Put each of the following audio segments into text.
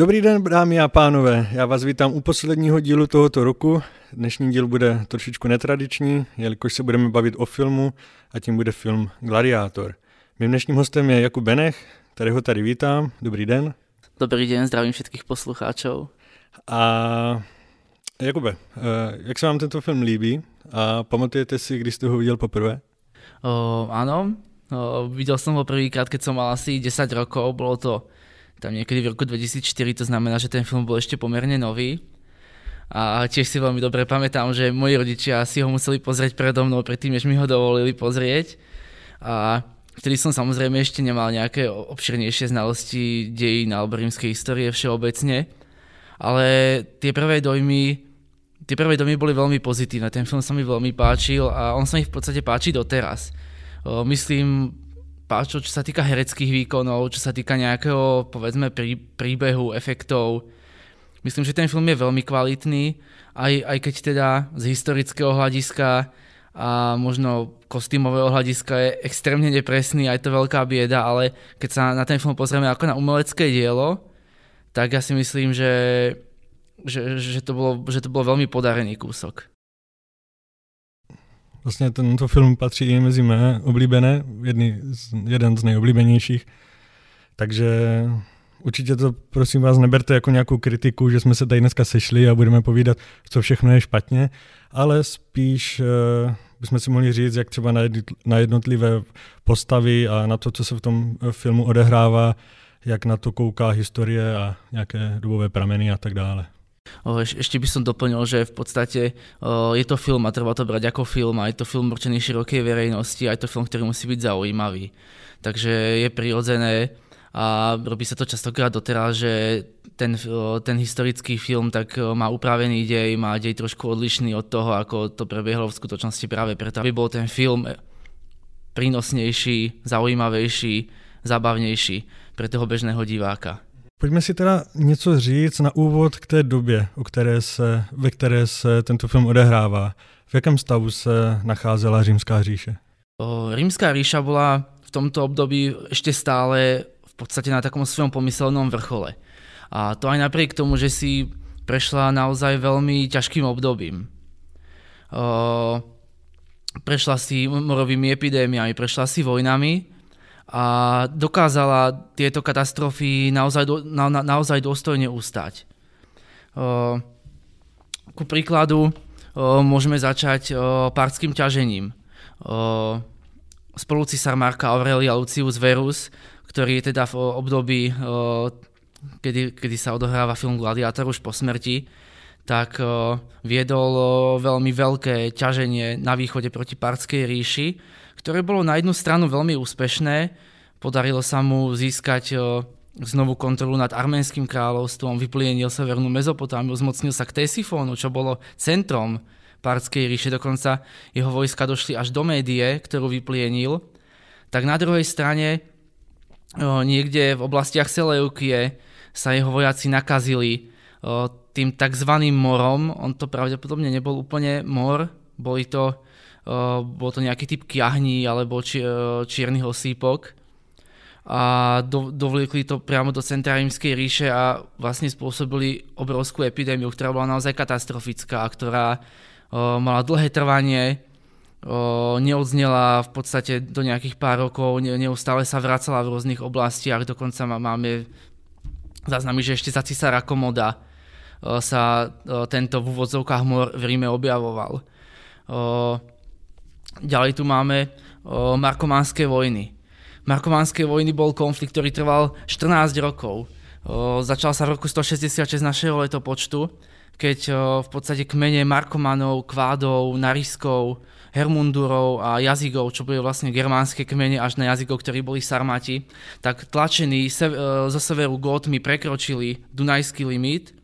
Dobrý den, dámy a pánové. Já vás vítám u posledního dílu tohoto roku. Dnešní díl bude trošičku netradiční, jelikož se budeme bavit o filmu a tím bude film Gladiátor. Mým dnešním hostem je Jakub Benech, který ho tady vítám. Dobrý den. Dobrý den, zdravím všetkých poslucháčov. A Jakube, eh, jak se vám tento film líbí a pamatujete si, když jste ho viděl poprvé? O, áno, o, videl som ho prvýkrát, keď som mal asi 10 rokov, bolo to tam niekedy v roku 2004, to znamená, že ten film bol ešte pomerne nový. A tiež si veľmi dobre pamätám, že moji rodičia si ho museli pozrieť predo mnou predtým, než mi ho dovolili pozrieť. A vtedy som samozrejme ešte nemal nejaké obširnejšie znalosti dejín alebo rímskej histórie všeobecne. Ale tie prvé dojmy tie prvé domy boli veľmi pozitívne, ten film sa mi veľmi páčil a on sa mi v podstate páči doteraz. Myslím, páčil, čo sa týka hereckých výkonov, čo sa týka nejakého, povedzme, prí, príbehu, efektov. Myslím, že ten film je veľmi kvalitný, aj, aj keď teda z historického hľadiska a možno kostýmového hľadiska je extrémne nepresný, aj to veľká bieda, ale keď sa na ten film pozrieme ako na umelecké dielo, tak ja si myslím, že že, že, to bolo, že to bolo veľmi podarený kúsok. Vlastně tento film patří i mezi mé oblíbené, jedný, jeden z nejoblíbenějších. Takže určitě to prosím vás neberte jako nějakou kritiku, že jsme se tady dneska sešli a budeme povídat, co všechno je špatně, ale spíš uh, bychom si mohli říct, jak třeba na jednotlivé postavy a na to, co se v tom filmu odehrává, jak na to kouká historie a nějaké dobové prameny a tak dále. Ešte by som doplnil, že v podstate je to film a treba to brať ako film a je to film určený širokej verejnosti a je to film, ktorý musí byť zaujímavý. Takže je prirodzené a robí sa to častokrát doteraz, že ten, ten historický film tak má upravený dej, má dej trošku odlišný od toho, ako to prebiehlo v skutočnosti práve preto, aby bol ten film prínosnejší, zaujímavejší, zabavnejší pre toho bežného diváka. Pojďme si teda něco říct na úvod k té době, o které se, ve které se tento film odehrává. V jakém stavu se nacházela Římská říše? O, Rímska ríša bola v tomto období ešte stále v podstate na takom svojom pomyselnom vrchole. A to aj napriek tomu, že si prešla naozaj veľmi ťažkým obdobím. Prešla si morovými epidémiami, prešla si vojnami, a dokázala tieto katastrofy naozaj, do, na, na, naozaj dôstojne ustať. O, ku príkladu o, môžeme začať o, partským ťažením. O, spolucisár Marka Aurelia Lucius Verus, ktorý je teda v období, o, kedy, kedy sa odohráva film Gladiátor už po smrti, tak o, viedol o, veľmi veľké ťaženie na východe proti Partskej ríši, ktoré bolo na jednu stranu veľmi úspešné. Podarilo sa mu získať znovu kontrolu nad arménským kráľovstvom, vyplienil severnú Mezopotámiu, zmocnil sa k Tesifónu, čo bolo centrom Partskej ríše, dokonca jeho vojska došli až do Médie, ktorú vyplienil. Tak na druhej strane niekde v oblastiach Seleukie sa jeho vojaci nakazili tým tzv. morom. On to pravdepodobne nebol úplne mor, boli to bol to nejaký typ kiahní alebo či, čiernych osýpok a do, dovliekli to priamo do centra rímskej ríše a vlastne spôsobili obrovskú epidémiu, ktorá bola naozaj katastrofická, ktorá o, mala dlhé trvanie, neodznela v podstate do nejakých pár rokov, ne, neustále sa vracala v rôznych oblastiach, dokonca máme záznamy, že ešte za cisára Komoda sa tento v úvodzovkách mor v Ríme objavoval. Ďalej tu máme o, Markománske vojny. Markománske vojny bol konflikt, ktorý trval 14 rokov. Začal sa v roku 166 našeho letopočtu, keď v podstate kmene Markomanov, Kvádov, Nariskov, Hermundurov a jazykov, čo boli vlastne germánske kmene až na jazykov, ktorí boli Sarmati, tak tlačení se, zo severu Gótmi prekročili Dunajský limit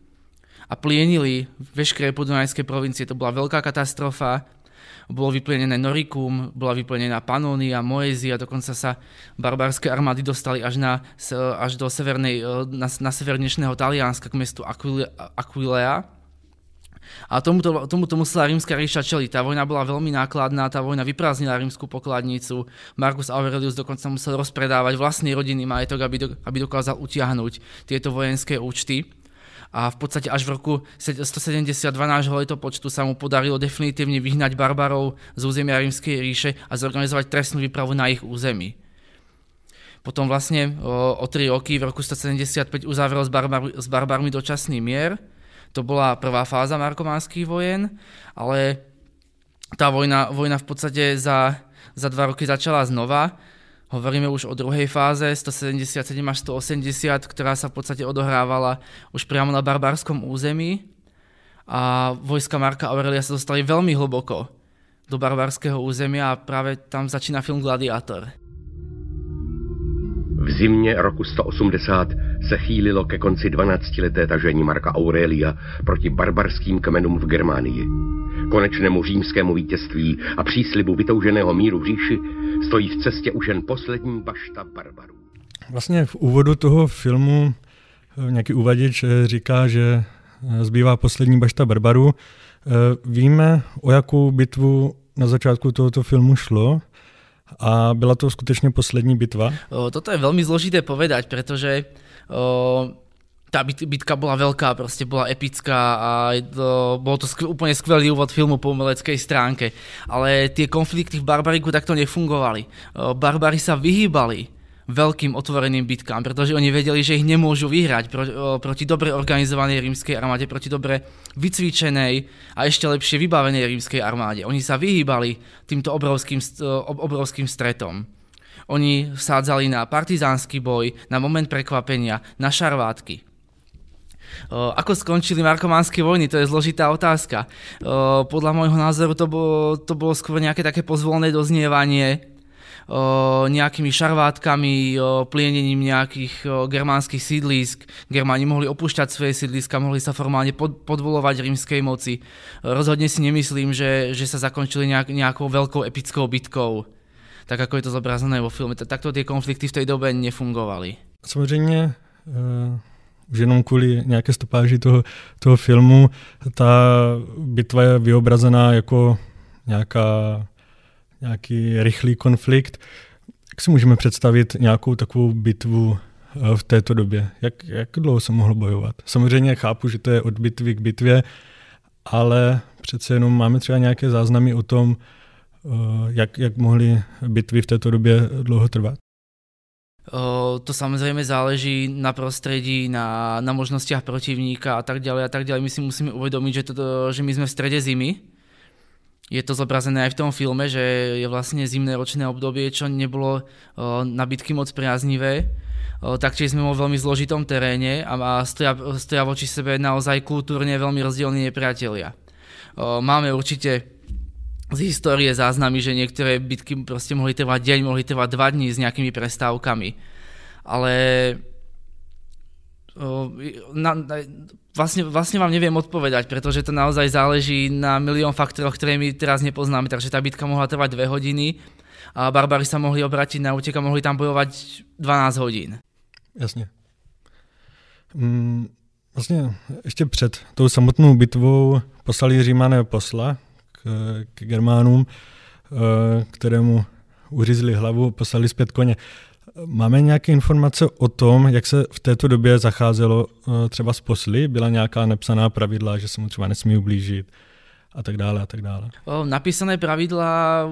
a plienili veškeré podunajské provincie. To bola veľká katastrofa, bolo vyplnené Norikum, bola vyplnená Panónia, Moézia, dokonca sa barbarské armády dostali až, na, až do severnej, e, na, na sever dnešného Talianska k mestu Aquilea. A tomuto, tomuto musela rímska ríša čeliť. Tá vojna bola veľmi nákladná, tá vojna vyprázdnila rímsku pokladnicu. Marcus Aurelius dokonca musel rozpredávať vlastný rodinný majetok, aby, do, aby dokázal utiahnuť tieto vojenské účty. A v podstate až v roku 172 nášho letopočtu sa mu podarilo definitívne vyhnať barbarov z územia rímskej ríše a zorganizovať trestnú výpravu na ich území. Potom vlastne o, o 3 roky v roku 175 uzavrel s, barbar, s barbarmi dočasný mier, to bola prvá fáza markománskych vojen, ale tá vojna, vojna v podstate za, za dva roky začala znova. Hovoríme už o druhej fáze, 177 až 180, ktorá sa v podstate odohrávala už priamo na barbárskom území. A vojska Marka Aurelia sa dostali veľmi hlboko do barbárskeho územia a práve tam začína film Gladiátor. V zimě roku 180 se chýlilo ke konci 12-leté tažení Marka Aurelia proti barbarským kmenům v Germánii. Konečnému římskému vítězství a příslibu vytouženého míru v říši stojí v cestě už jen poslední bašta barbarů. Vlastně v úvodu toho filmu eh, nějaký uvaděč eh, říká, že eh, zbývá poslední bašta barbarů. Víme, o jakou bitvu na začátku tohoto filmu šlo. A byla to skutečne poslední bitva? Toto je veľmi zložité povedať, pretože o, tá bitka bola veľká, proste bola epická a to, bolo to skv- úplne skvelý úvod filmu po umeleckej stránke. Ale tie konflikty v Barbariku takto nefungovali. O, Barbari sa vyhýbali veľkým otvoreným bitkám, pretože oni vedeli, že ich nemôžu vyhrať pro, proti dobre organizovanej rímskej armáde, proti dobre vycvičenej a ešte lepšie vybavenej rímskej armáde. Oni sa vyhýbali týmto obrovským, obrovským stretom. Oni sádzali na partizánsky boj, na moment prekvapenia, na šarvátky. Ako skončili markománske vojny, to je zložitá otázka. Podľa môjho názoru to bolo, to bolo skôr nejaké také pozvolné doznievanie nejakými šarvátkami, plienením nejakých germánskych sídlisk. Germáni mohli opúšťať svoje sídliska, mohli sa formálne pod, podvolovať rímskej moci. Rozhodne si nemyslím, že, že sa zakončili nejak, nejakou veľkou epickou bitkou, tak ako je to zobrazené vo filme. Takto tie konflikty v tej dobe nefungovali. Samozřejmě už jenom kvůli nějaké stopáži toho, toho filmu, ta bitva je vyobrazená jako nějaká nějaký rychlý konflikt. Jak si můžeme představit nějakou takovou bitvu eh, v této době? Jak, jak dlouho se mohlo bojovat? Samozřejmě chápu, že to je od bitvy k bitvě, ale přece jenom máme třeba nějaké záznamy o tom, eh, jak, jak mohly bitvy v této době dlouho trvat? O, to samozrejme záleží na prostredí, na, na možnostiach protivníka a tak ďalej a tak ďalej. My si musíme uvedomiť, že, to, že my sme v strede zimy, je to zobrazené aj v tom filme, že je vlastne zimné ročné obdobie, čo nebolo na bitky moc priaznivé. Taktiež sme vo veľmi zložitom teréne a stoja, stoja voči sebe naozaj kultúrne veľmi rozdielní nepriatelia. Máme určite z histórie záznamy, že niektoré bitky proste mohli trvať deň, mohli trvať dva dní s nejakými prestávkami. Ale na, na, vlastne, vlastne vám neviem odpovedať, pretože to naozaj záleží na milión faktoroch, ktoré my teraz nepoznáme. Takže tá bitka mohla trvať 2 hodiny a barbary sa mohli obrátiť na útek a mohli tam bojovať 12 hodín. Jasně. Mm, vlastně ještě před tou samotnou bitvou poslali Římané posla k, k Germánům, eh, kterému uřízli hlavu, poslali zpět koně. Máme nějaké informace o tom, jak se v této době zacházelo eh, třeba s posly? Byla nějaká nepsaná pravidla, že se mu třeba nesmí ublížit a tak dále a tak dále? Napísané pravidla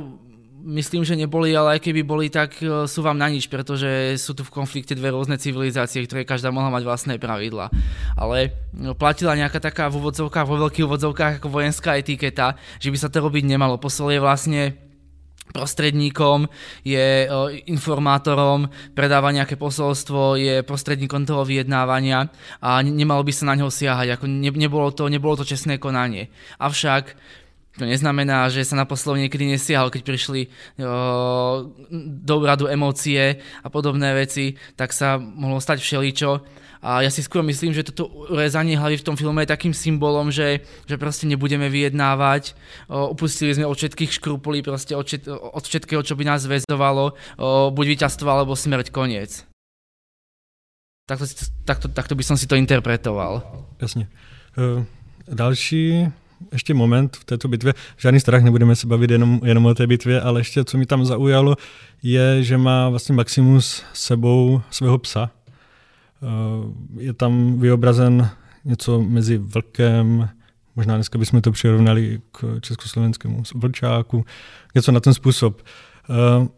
myslím, že neboli, ale aj keby boli, tak eh, sú vám na nič, pretože sú tu v konflikte dve rôzne civilizácie, ktoré každá mohla mať vlastné pravidla. Ale no, platila nejaká taká v úvodzovkách, vo veľkých úvodzovkách ako vojenská etiketa, že by sa to robiť nemalo. Posol je vlastne prostredníkom, je informátorom, predáva nejaké posolstvo, je prostredníkom toho vyjednávania a nemalo by sa na neho siahať. Ako ne, nebolo, to, nebolo to čestné konanie. Avšak to neznamená, že sa na poslov niekedy nesiahal, keď prišli o, do úradu emócie a podobné veci, tak sa mohlo stať všeličo a ja si skôr myslím, že toto rezanie hlavy v tom filme je takým symbolom, že, že proste nebudeme vyjednávať, upustili sme od všetkých škrupulí, proste od, všet, od všetkého, čo by nás väzovalo, buď víťazstvo alebo smrť, koniec. Takto, takto, takto by som si to interpretoval. Jasně. E, další ještě moment v této bitvě. Žádný strach, nebudeme se bavit jenom, jenom o té bitvě, ale ještě co mi tam zaujalo, je, že má vlastně Maximus sebou svého psa. Je tam vyobrazen něco mezi vlkem, možná dneska bychom to přirovnali k československému vlčáku, něco na ten způsob. Eh,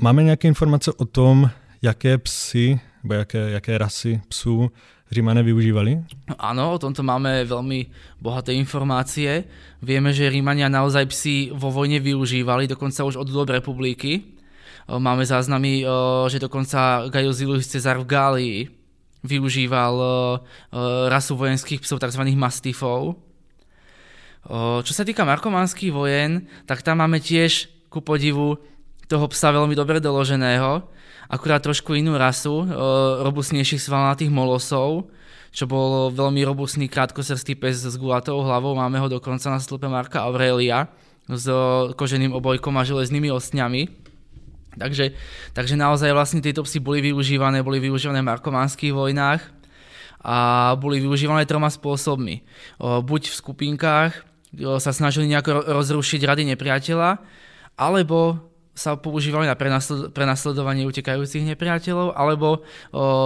máme nějaké informace o tom, jaké psy, nebo jaké, jaké rasy psů Rímane využívali? Áno, o tomto máme veľmi bohaté informácie. Vieme, že Rímania naozaj psi vo vojne využívali, dokonca už od dob republiky. Máme záznamy, že dokonca Gaius Cezar v Gálii využíval rasu vojenských psov, tzv. mastifov. Čo sa týka markománskych vojen, tak tam máme tiež ku podivu toho psa veľmi dobre doloženého akurát trošku inú rasu, robustnejších svalnatých molosov, čo bol veľmi robustný krátkosrstý pes s gulatou hlavou. Máme ho dokonca na stĺpe Marka Aurelia s koženým obojkom a železnými ostňami. Takže, takže naozaj vlastne tieto psy boli využívané, boli využívané v markománskych vojnách a boli využívané troma spôsobmi. Buď v skupinkách sa snažili nejako rozrušiť rady nepriateľa, alebo sa používali na prenasledovanie utekajúcich nepriateľov, alebo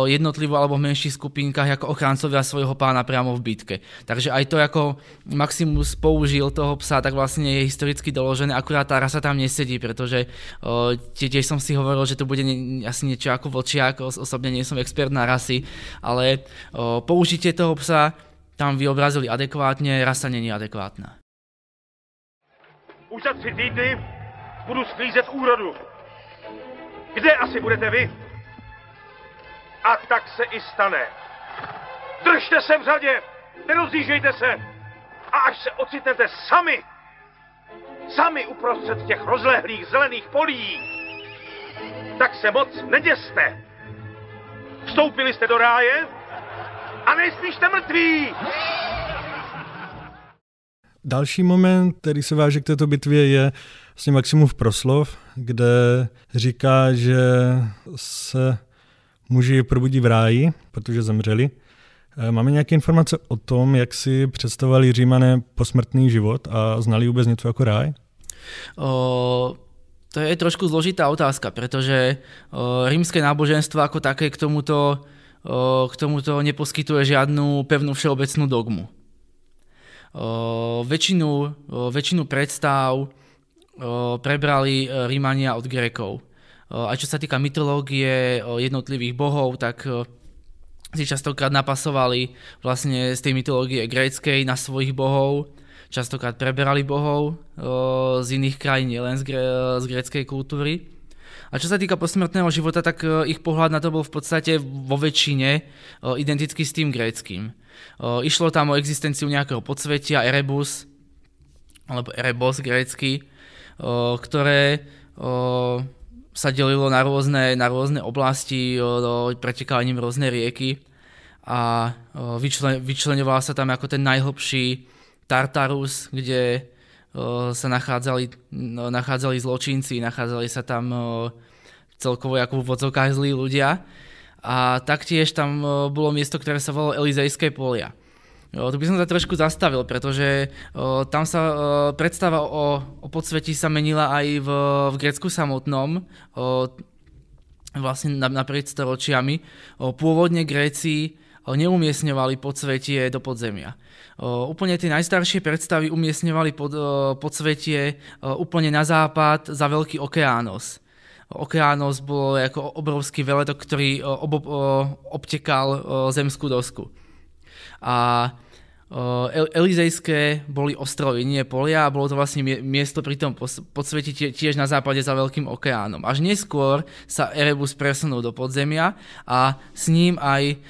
jednotlivo alebo v menších skupinkách ako ochráncovia svojho pána priamo v bitke. Takže aj to, ako Maximus použil toho psa, tak vlastne je historicky doložené, akurát tá rasa tam nesedí, pretože o, tiež som si hovoril, že to bude asi niečo ako vlčiak, osobne nie som expert na rasy, ale použitie toho psa tam vyobrazili adekvátne, rasa není adekvátna. Už týdny budu sklízet úrodu. Kde asi budete vy? A tak se i stane. Držte se v řadě, nerozjíždějte se. A až se ocitnete sami, sami uprostřed těch rozlehlých zelených polí, tak se moc neděste. Vstoupili jste do ráje a nejspíš jste mrtví. Další moment, který se váže k této bitvě, je vlastně Maximův proslov, kde říká, že se muži probudí v ráji, protože zemřeli. Eh, máme nějaké informace o tom, jak si představovali Římané posmrtný život a znali vůbec něco jako ráj? O, to je trošku zložitá otázka, pretože o, rímske náboženstvo ako také k tomuto, o, k tomuto neposkytuje žiadnu pevnú všeobecnú dogmu. O, väčšinu, o, väčšinu predstav prebrali e, Rímania od Grékov. A čo sa týka mytológie jednotlivých bohov, tak si častokrát napasovali vlastne z tej mytológie gréckej na svojich bohov, častokrát preberali bohov z iných krajín, nielen z, z gréckej kultúry. A čo sa týka posmrtného života, tak ich pohľad na to bol v podstate vo väčšine identický s tým gréckým. Išlo tam o existenciu nejakého podsvetia, Erebus, alebo Erebos grécky, ktoré sa delilo na rôzne, na rôzne oblasti, pretekali ním rôzne rieky a vyčlen, vyčlenoval sa tam ako ten najhlbší Tartarus, kde sa nachádzali, no, nachádzali zločinci, nachádzali sa tam celkovo ako v zlí ľudia. A taktiež tam bolo miesto, ktoré sa volalo Elizejské polia. Jo, tu by som sa trošku zastavil, pretože o, tam sa o, predstava o, o podsvetí sa menila aj v, v Grécku samotnom, o, vlastne naprieč storočiami. O, pôvodne Gréci o, neumiestňovali podsvetie do podzemia. O, úplne tie najstaršie predstavy umiestňovali pod, o, podsvetie o, úplne na západ za Veľký okeános. Okeános bol ako obrovský veletok, ktorý o, ob, o, obtekal o, zemskú dosku. A Elizejské boli ostrovy, nie polia a bolo to vlastne miesto pri tom podsveti tiež na západe za Veľkým okeánom. Až neskôr sa Erebus presunul do podzemia a s ním aj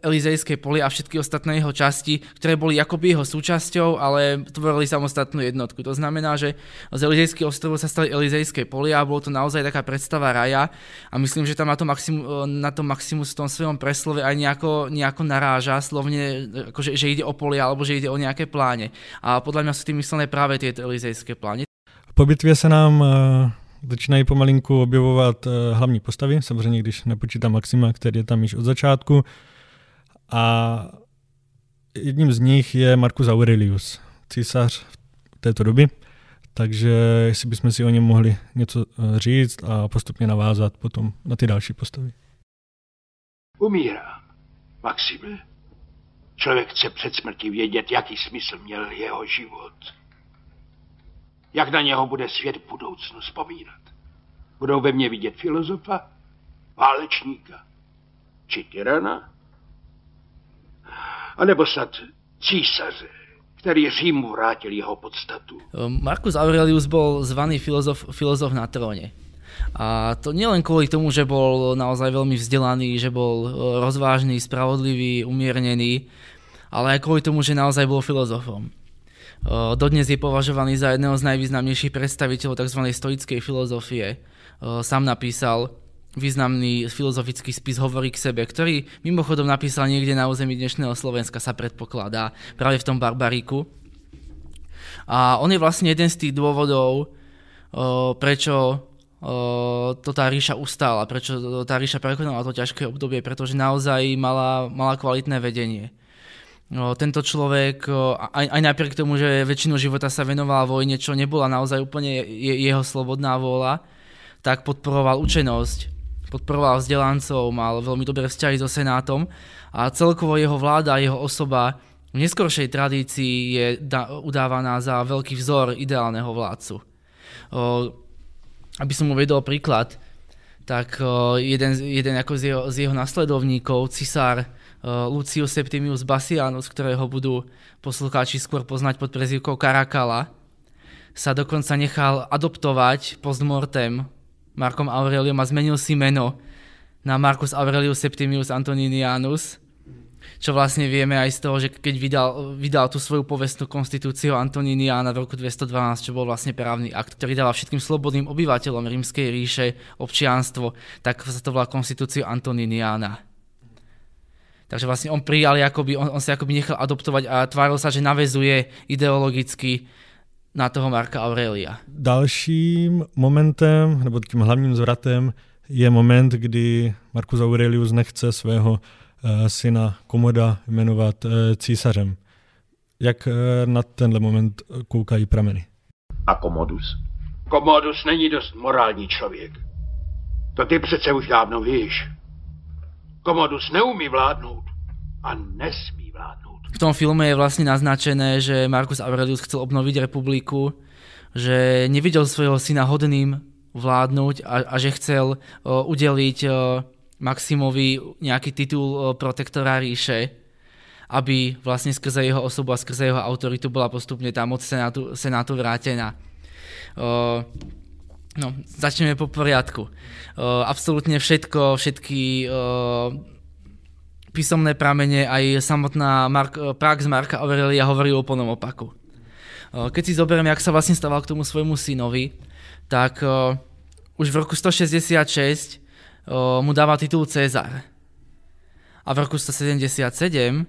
Elizejské polia a všetky ostatné jeho časti, ktoré boli akoby jeho súčasťou, ale tvorili samostatnú jednotku. To znamená, že z Elizejských ostrovov sa stali Elizejské polia a bolo to naozaj taká predstava raja a myslím, že tam na to, Maximu, na to Maximus v tom svojom preslove aj nejako, nejako naráža slovne, akože, že ide o polia alebo že ide o nejaké pláne. A podľa mňa sú tým myslené práve tieto elizejské plány. Po bitvě se nám uh, začínají pomalinku objevovat uh, hlavní postavy, samozřejmě když nepočítám Maxima, který je tam již od začátku. A jedním z nich je Marcus Aurelius, císař této doby, takže jestli bychom si o něm mohli něco eh, říct a postupně navázat potom na ty další postavy. Umírá. Maxime, člověk chce před smrtí vědět, jaký smysl měl jeho život. Jak na něho bude svět v budoucnu vzpomínat. Budou ve mně vidět filozofa, válečníka či tyrana? A nebo snad císaře, který Římu vrátil jeho podstatu. Marcus Aurelius bol zvaný filozof, filozof na tróne. A to nielen kvôli tomu, že bol naozaj veľmi vzdelaný, že bol e, rozvážny, spravodlivý, umiernený, ale aj kvôli tomu, že naozaj bol filozofom. E, dodnes je považovaný za jedného z najvýznamnejších predstaviteľov tzv. stoickej filozofie. E, sám napísal významný filozofický spis Hovorí k sebe, ktorý mimochodom napísal niekde na území dnešného Slovenska, sa predpokladá, práve v tom Barbariku. A on je vlastne jeden z tých dôvodov, prečo to tá ríša ustála, prečo tá ríša prekonala to ťažké obdobie, pretože naozaj mala, mala kvalitné vedenie. Tento človek, aj, aj napriek tomu, že väčšinu života sa venoval vojne, čo nebola naozaj úplne jeho slobodná vôľa, tak podporoval učenosť, podporoval vzdelancov, mal veľmi dobré vzťahy so Senátom a celkovo jeho vláda, jeho osoba v neskoršej tradícii je udávaná za veľký vzor ideálneho vládcu. Aby som uvedol príklad, tak o, jeden, jeden ako z jeho, z jeho nasledovníkov, cisár Lucius Septimius Bassianus, ktorého budú poslucháči skôr poznať pod prezývkou Karakala, sa dokonca nechal adoptovať postmortem Markom Aurelium a zmenil si meno na Marcus Aurelius Septimius Antoninianus, čo vlastne vieme aj z toho, že keď vydal, vydal tú svoju povestnú konstitúciu Antoniniana v roku 212, čo bol vlastne právny akt, ktorý dával všetkým slobodným obyvateľom rímskej ríše občianstvo, tak sa to volá konstitúciu Antoniniana. Takže vlastne on prijal, akoby, on, on sa akoby nechal adoptovať a tváril sa, že navezuje ideologicky na toho Marka Aurelia. Dalším momentem, nebo tím hlavním zvratem je moment, kdy Marcus Aurelius nechce svého syna Komoda jmenovat uh, císařem. Jak uh, na tenhle moment koukají prameny? A Komodus? Komodus není dost morální člověk. To ty přece už dávno víš. Komodus neumí vládnout a nesmí vládnout. V tom filme je vlastne naznačené, že Marcus Aurelius chcel obnoviť republiku, že nevidel svojho syna hodným vládnuť a, a že chcel uh, udeliť uh, Maximovi nejaký titul uh, protektora ríše, aby vlastne skrze jeho osobu a skrze jeho autoritu bola postupne tá moc senátu, senátu vrátená. Uh, no, začneme po poriadku. Uh, absolútne všetko, všetky uh, písomné pramene, aj samotná Mark, prax Marka Aurelia hovorí o plnom opaku. Keď si zoberiem, jak sa vlastne stával k tomu svojmu synovi, tak už v roku 166 mu dáva titul Cezar. A v roku 177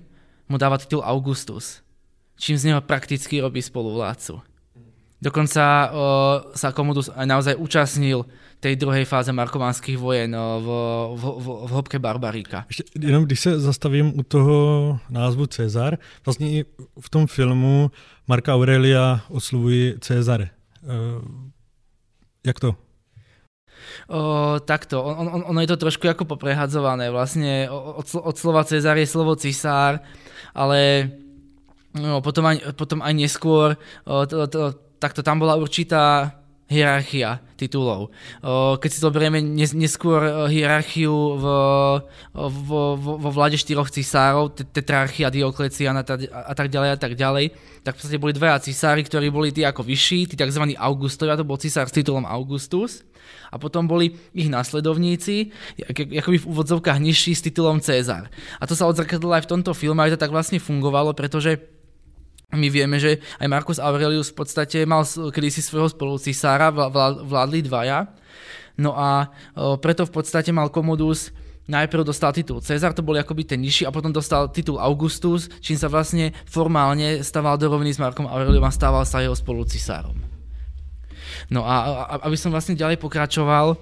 mu dáva titul Augustus, čím z neho prakticky robí spoluvládcu. Dokonca o, sa Komodus aj naozaj účastnil tej druhej fáze markovánských vojen v, v, v, v hĺbke Barbaríka. Ještě, jenom když se zastavím u toho názvu Cezar, vlastně i v tom filmu Marka Aurelia oslovují Cezare. E, jak to? O, takto, on, on, ono je to trošku ako poprehadzované. Vlastne od, od slova Cezar je slovo cisár, ale no, potom, aj, potom aj neskôr o, to, to, takto tam bola určitá hierarchia titulov. Keď si zoberieme neskôr hierarchiu v, v, v, vo vláde štyroch cisárov, tetrarchia, Dioklecian a, a tak ďalej a tak ďalej, tak v podstate boli dvaja cisári, ktorí boli tí ako vyšší, tí tzv. Augustovia, to bol cisár s titulom Augustus, a potom boli ich nasledovníci, akoby v úvodzovkách nižší s titulom Cezar. A to sa odzrkadlo aj v tomto filme, aj to tak vlastne fungovalo, pretože my vieme, že aj Marcus Aurelius v podstate mal kedysi svojho spolucisára, vládli dvaja. No a preto v podstate mal Commodus najprv dostal titul Cezar, to bol akoby ten nižší, a potom dostal titul Augustus, čím sa vlastne formálne stával do roviny s Markom Aurelium a stával sa jeho spolucisárom. No a, a aby som vlastne ďalej pokračoval,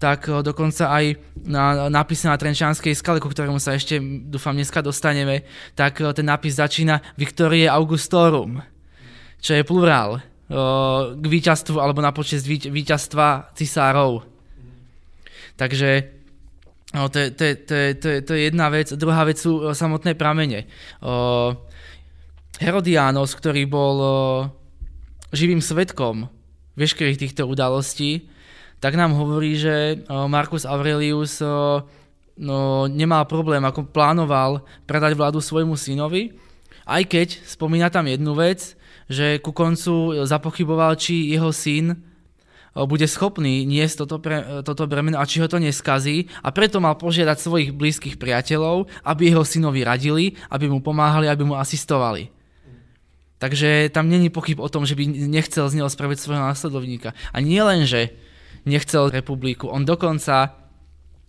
tak dokonca aj na nápise na Trenčanskej skale, ku ktorému sa ešte dúfam dneska dostaneme, tak ten nápis začína Victorie Augustorum, čo je plurál k víťazstvu alebo na počest víťazstva cisárov. Takže No, to, je, to, to, to, to je jedna vec. Druhá vec sú samotné pramene. Herodianos, ktorý bol živým svetkom všetkých týchto udalostí, tak nám hovorí, že Marcus Aurelius no, nemal problém, ako plánoval predať vládu svojmu synovi, aj keď spomína tam jednu vec, že ku koncu zapochyboval, či jeho syn bude schopný niesť toto, pre, toto bremeno a či ho to neskazí a preto mal požiadať svojich blízkych priateľov, aby jeho synovi radili, aby mu pomáhali, aby mu asistovali. Takže tam není pochyb o tom, že by nechcel z neho spraviť svojho následovníka. A nie len, nechcel republiku, on dokonca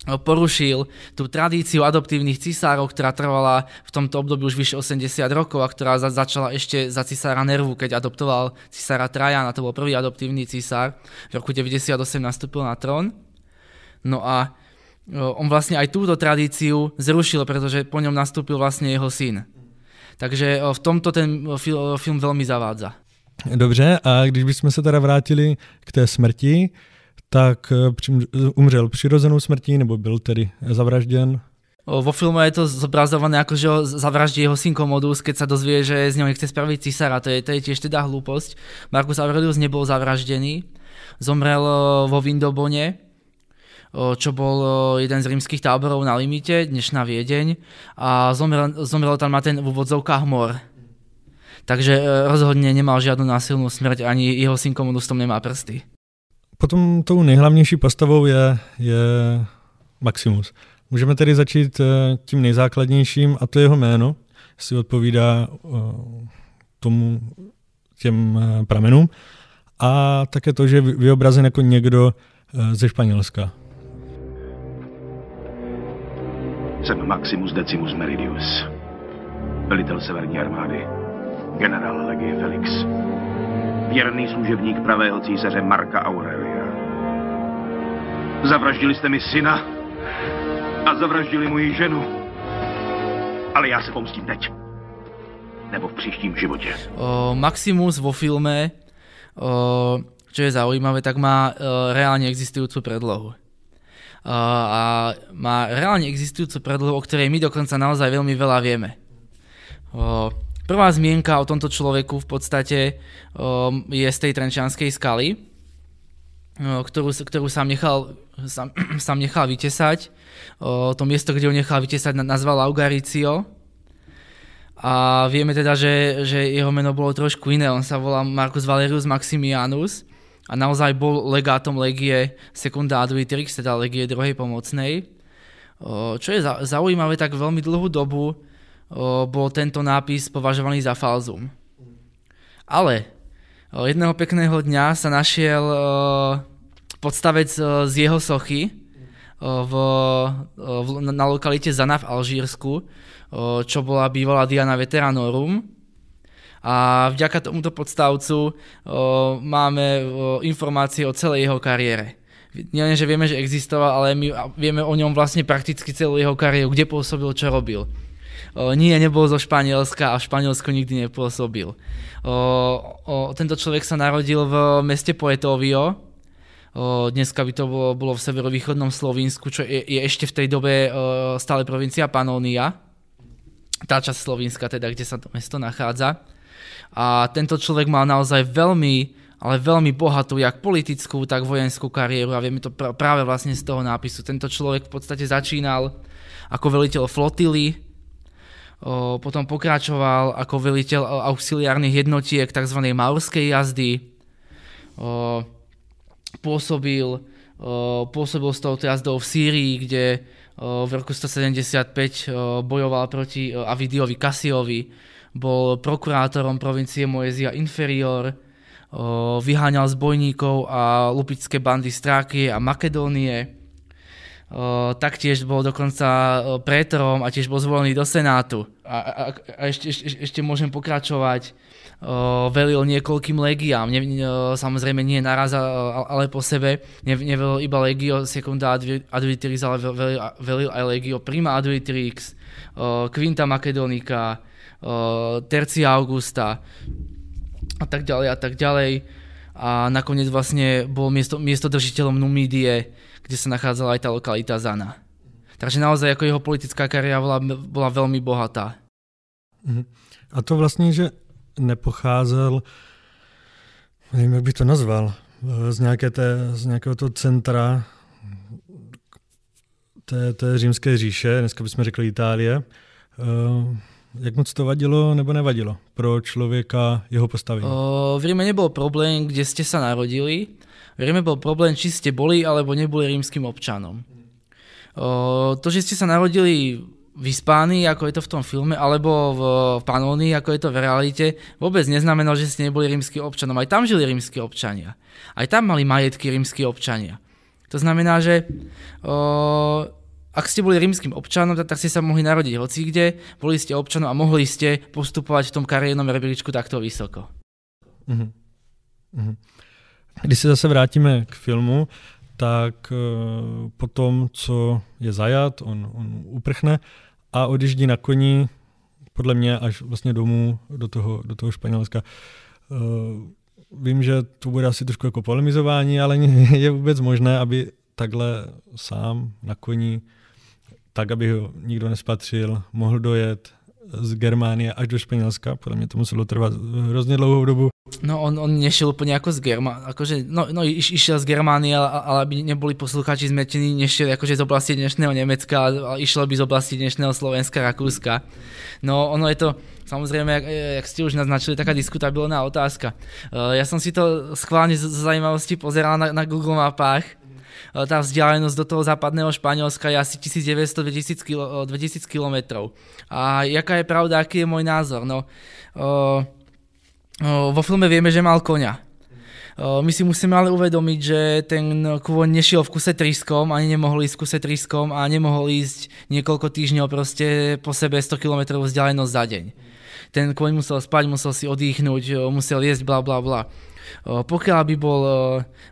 porušil tú tradíciu adoptívnych cisárov, ktorá trvala v tomto období už vyše 80 rokov a ktorá za, začala ešte za cisára Nervu, keď adoptoval cisára Trajana, to bol prvý adoptívny cisár, v roku 98 nastúpil na trón. No a on vlastne aj túto tradíciu zrušil, pretože po ňom nastúpil vlastne jeho syn. Takže v tomto ten film veľmi zavádza. Dobře, a když bychom se teda vrátili k té smrti, tak eh, umřel přirozenou smrtí, nebo byl tedy zavražděn? Vo filme je to zobrazované ako, že ho zavraždí jeho syn Commodus, keď sa dozvie, že z neho nechce spraviť cisára. To je, to je tiež teda hlúposť. Marcus Aurelius nebol zavraždený. Zomrel vo Vindobone, čo bol jeden z rímskych táborov na limite, dnešná Viedeň. A zomrel, zomrel tam na ten v úvodzovkách mor. Takže e, rozhodne nemal žiadnu násilnú smrť, ani jeho syn Commodus tom nemá prsty. Potom tou nejhlavnější postavou je, je Maximus. Můžeme tedy začít eh, tím nejzákladnějším a to je jeho jméno, si odpovídá eh, tomu těm pramenům a také to, že je vyobrazen jako někdo ze Španělska. Jsem Maximus Decimus Meridius, velitel severní armády, generál legie Felix věrný služebník pravého císaře Marka Aurelia. Zavraždili jste mi syna a zavraždili moji ženu. Ale já se pomstím teď. Nebo v příštím životě. O, Maximus vo filme, o, čo je zaujímavé, tak má o, reálne existujúcu predlohu. A má reálne existujúcu predlohu, o ktorej my dokonca naozaj veľmi veľa vieme. Prvá zmienka o tomto človeku v podstate je z tej Trenčianskej skaly, ktorú, ktorú sám nechal, sám, sám nechal vytesať. To miesto, kde ho nechal vytesať, nazval Augaricio. A vieme teda, že, že jeho meno bolo trošku iné. On sa volá Marcus Valerius Maximianus a naozaj bol legátom legie Secunda Advitrix, teda legie druhej pomocnej. Čo je zaujímavé, tak veľmi dlhú dobu bol tento nápis považovaný za falzum. Ale jedného pekného dňa sa našiel podstavec z jeho sochy v, na lokalite Zana v Alžírsku, čo bola bývalá Diana Veteranorum. A vďaka tomuto podstavcu máme informácie o celej jeho kariére. Nie že vieme, že existoval, ale my vieme o ňom vlastne prakticky celú jeho kariéru, kde pôsobil, čo robil. O, nie, nebol zo Španielska a v Španielsku nikdy nepôsobil. O, o, tento človek sa narodil v meste Poetovio, o, dneska by to bolo, bolo v severovýchodnom Slovensku, čo je, je ešte v tej dobe o, stále provincia Panónia, tá časť Slovenska teda, kde sa to mesto nachádza. A tento človek mal naozaj veľmi, ale veľmi bohatú jak politickú, tak vojenskú kariéru a vieme to pr- práve vlastne z toho nápisu. Tento človek v podstate začínal ako veliteľ flotily, potom pokračoval ako veliteľ auxiliárnych jednotiek tzv. maurskej jazdy, pôsobil, pôsobil s touto jazdou v Sýrii, kde v roku 175 bojoval proti Avidiovi Kasiovi, bol prokurátorom provincie Moezia Inferior, vyháňal zbojníkov a lupické bandy Strákie a Makedónie, taktiež bol dokonca prétorom a tiež bol zvolený do Senátu. a, a, a ešte, ešte, ešte môžem pokračovať. Velil niekoľkým legiám, ne, samozrejme nie naraz, ale po sebe. Ne, nevelil iba legio secunda adviteris, ale velil, velil aj legio prima adviterix, uh, quinta makedonica, tercia augusta a tak ďalej a tak ďalej. A nakoniec vlastne bol miesto, miesto držiteľom Numídie, kde sa nachádzala aj tá lokalita Zana. Takže naozaj ako jeho politická kariéra bola, bola veľmi bohatá. Mhm. A to vlastně, že nepocházel, nevím, jak bych to nazval, z, nějaké té, z nějakého toho centra té, té římské říše, dneska bychom řekli Itálie. Jak moc to vadilo nebo nevadilo pro člověka jeho postavení? Uh, v Ríme nebol problém, kde ste sa narodili. V Ríme bol problém, či ste boli alebo neboli rímským občanom. Uh, to, že ste sa narodili v Hispánii, ako je to v tom filme, alebo v Panónii, ako je to v realite, vôbec neznamenalo, že ste neboli rímsky občanom. Aj tam žili rímsky občania. Aj tam mali majetky rímsky občania. To znamená, že o, ak ste boli rímským občanom, tak, tak ste sa mohli narodiť hoci kde, boli ste občanom a mohli ste postupovať v tom kariérnom rebríčku takto vysoko. Uh-huh. Uh-huh. Když se zase vrátíme k filmu, tak uh, po tom, co je zajat, on, on uprchne a odjíždí na koni, podle mě až vlastně domů do toho, do toho Španělska. Uh, vím, že to bude asi trošku jako polemizování, ale je vůbec možné, aby takhle sám na koni, tak, aby ho nikdo nespatřil, mohl dojet z Germánie až do Španělska. Podle mě to muselo trvat hrozně dlouhou dobu. No on, on nešiel úplne ako z Germánie, akože, no, no iš, išiel z Germánie, ale, ale aby neboli poslucháči zmetení, nešiel akože z oblasti dnešného Nemecka, ale išiel by z oblasti dnešného Slovenska, Rakúska. No ono je to, samozrejme, jak, jak ste už naznačili, taká diskutabilná otázka. Uh, ja som si to schválne z, z zaujímavosti pozeral na, na Google mapách, tá vzdialenosť do toho západného Španielska je asi 1900-2000 km. 2000 km. A jaká je pravda, aký je môj názor? No, uh, vo filme vieme, že mal koňa. My si musíme ale uvedomiť, že ten kôň nešiel v kuse triskom, ani nemohol ísť v kuse triskom a nemohol ísť niekoľko týždňov proste po sebe 100 km vzdialenosť za deň. Ten kôň musel spať, musel si oddychnúť, musel jesť, bla bla bla. Pokiaľ by bol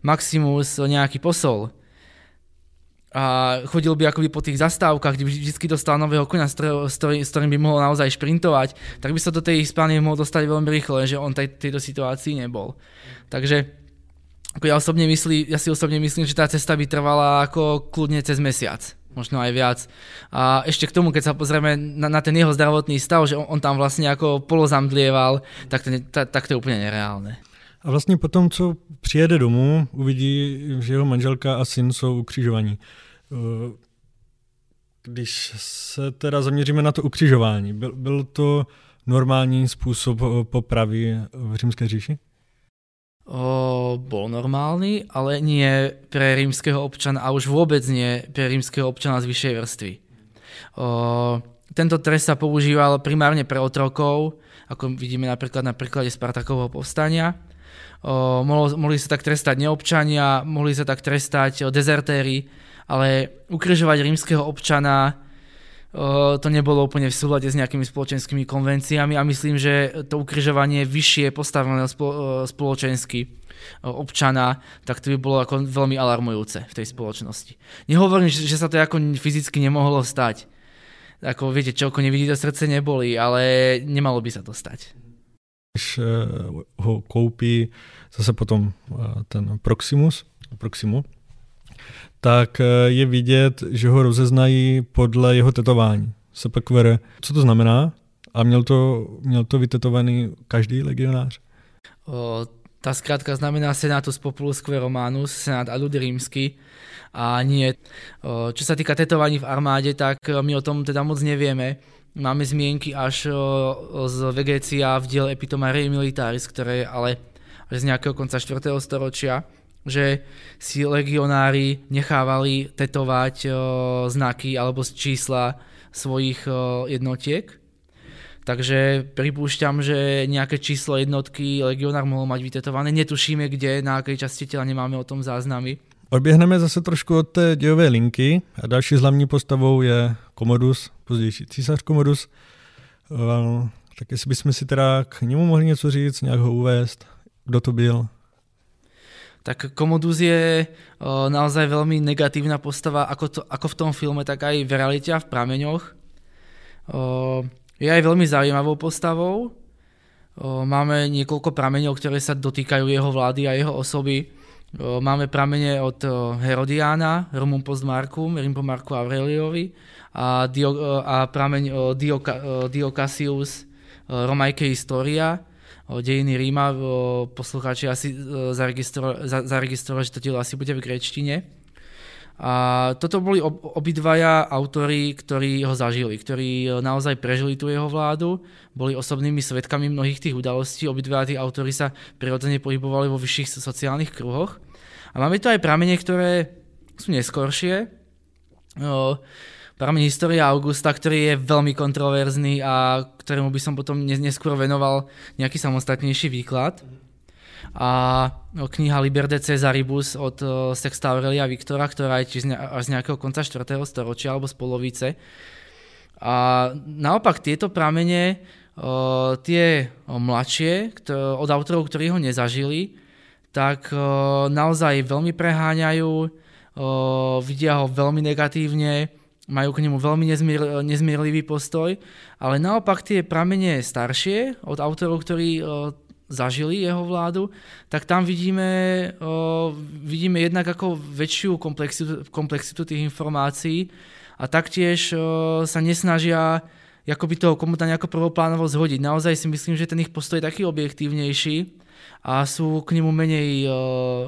Maximus nejaký posol, a chodil by akoby po tých zastávkach, kde by vždy dostal nového konia, s, s ktorým by mohol naozaj šprintovať, tak by sa do tej Hispánie mohol dostať veľmi rýchlo, že on tej, tejto situácii nebol. Takže ako ja, osobne myslí, ja si osobne myslím, že tá cesta by trvala ako kľudne cez mesiac, možno aj viac. A ešte k tomu, keď sa pozrieme na, na ten jeho zdravotný stav, že on, on tam vlastne ako polozamdlieval, tak to, tak, tak to je úplne nereálne. A vlastně potom, co přijede domů, uvidí, že jeho manželka a syn jsou ukřižovaní. Eh, když se teda zaměříme na to ukřižování, byl, byl to normální způsob eh, popravy v římské říši? O, bol normálny, ale nie pre rímskeho občana a už vôbec nie pre rímskeho občana z vyššej vrstvy. O, tento trest sa používal primárne pre otrokov, ako vidíme napríklad na príklade Spartakovho povstania, mohlo, mohli sa tak trestať neobčania, mohli sa tak trestať dezertéry, ale ukrižovať rímskeho občana to nebolo úplne v súlade s nejakými spoločenskými konvenciami a myslím, že to ukrižovanie vyššie postaveného spolo, spoločensky občana, tak to by bolo ako veľmi alarmujúce v tej spoločnosti. Nehovorím, že sa to ako fyzicky nemohlo stať. Ako viete, čo ako nevidí to srdce neboli, ale nemalo by sa to stať když eh, ho koupí zase potom eh, ten Proximus, Proximu, tak eh, je vidět, že ho rozeznají podle jeho tetování. Sepekvere. Co to znamená? A měl to, měl to vytetovaný každý legionář? O, tá skratka znamená Senatus Populusque Romanus, Senát adud rímsky. A nie, o, čo sa týka tetovaní v armáde, tak my o tom teda moc nevieme Máme zmienky až z Vegécia v diele Epitoma Rei Militaris, ktoré je ale z nejakého konca 4. storočia, že si legionári nechávali tetovať znaky alebo čísla svojich jednotiek. Takže pripúšťam, že nejaké číslo jednotky legionár mohol mať vytetované. Netušíme kde, na akej časti tela nemáme o tom záznamy. Odběhneme zase trošku od té dějové linky a další hlavní postavou je Komodus, pozdější císař Komodus. Uh, tak jestli bychom si teda k němu mohli něco říct, nějak ho uvést, kdo to byl? Tak Komodus je uh, naozaj veľmi negatívna postava, ako, to, ako v tom filme, tak aj v realite a v prameňoch. Uh, je aj veľmi zaujímavou postavou. Uh, máme niekoľko prameňov, ktoré sa dotýkajú jeho vlády a jeho osoby. Máme pramene od Herodiána, Romum post Marcum, Rim po Marku Aureliovi a, Dio, a prameň Dio, Dio Cassius, Romajke Historia, dejiny Ríma, poslucháči asi zaregistrovali, zaregistrovali, že to dielo asi bude v gréčtine. A toto boli obidvaja autory, ktorí ho zažili, ktorí naozaj prežili tú jeho vládu, boli osobnými svetkami mnohých tých udalostí, obidvaja tí autory sa prirodzene pohybovali vo vyšších sociálnych kruhoch. A máme tu aj pramene, ktoré sú neskoršie prameň História Augusta, ktorý je veľmi kontroverzný a ktorému by som potom neskôr venoval nejaký samostatnejší výklad. A no, kniha Liber de Cesaribus od Sexta Aurelia Viktora, ktorá je tiež z nejakého konca 4. storočia alebo z polovice. A naopak tieto pramene, tie mladšie, od autorov, ktorí ho nezažili, tak naozaj veľmi preháňajú, vidia ho veľmi negatívne, majú k nemu veľmi nezmier, nezmierlivý postoj, ale naopak tie pramene staršie od autorov, ktorí zažili jeho vládu, tak tam vidíme, o, vidíme jednak ako väčšiu komplexitu, komplexitu tých informácií a taktiež o, sa nesnažia by toho komuta nejako prvoplánovo zhodiť. Naozaj si myslím, že ten ich postoj je taký objektívnejší a sú k nemu menej,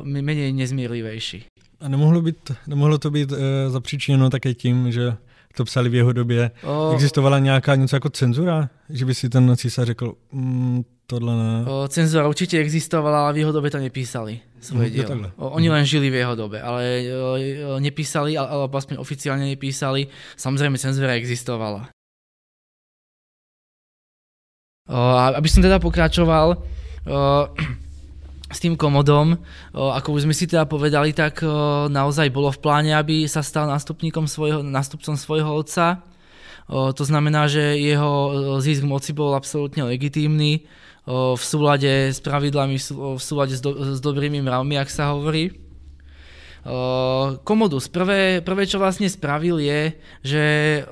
menej nezmírlivejší. A nemohlo, být, nemohlo to být e, zapříčiněno také tím, že to psali v jeho době. O... Existovala nějaká něco jako cenzura? Že by si ten císař řekl, mm, tohle ne. O, cenzura určitě existovala, ale v jeho době to nepísali svoje mm, dielo. O, oni len žili v jeho dobe, ale o, nepísali, alebo aspoň oficiálne nepísali. Samozrejme, cenzura existovala. O, aby som teda pokračoval, o, s tým komodom, ako už sme si teda povedali, tak naozaj bolo v pláne, aby sa stal nástupníkom svojho, nástupcom svojho otca. To znamená, že jeho zisk moci bol absolútne legitímny, v súlade s pravidlami, v súlade s, do, s dobrými mravmi, ak sa hovorí. Komodus, prvé, prvé, čo vlastne spravil je, že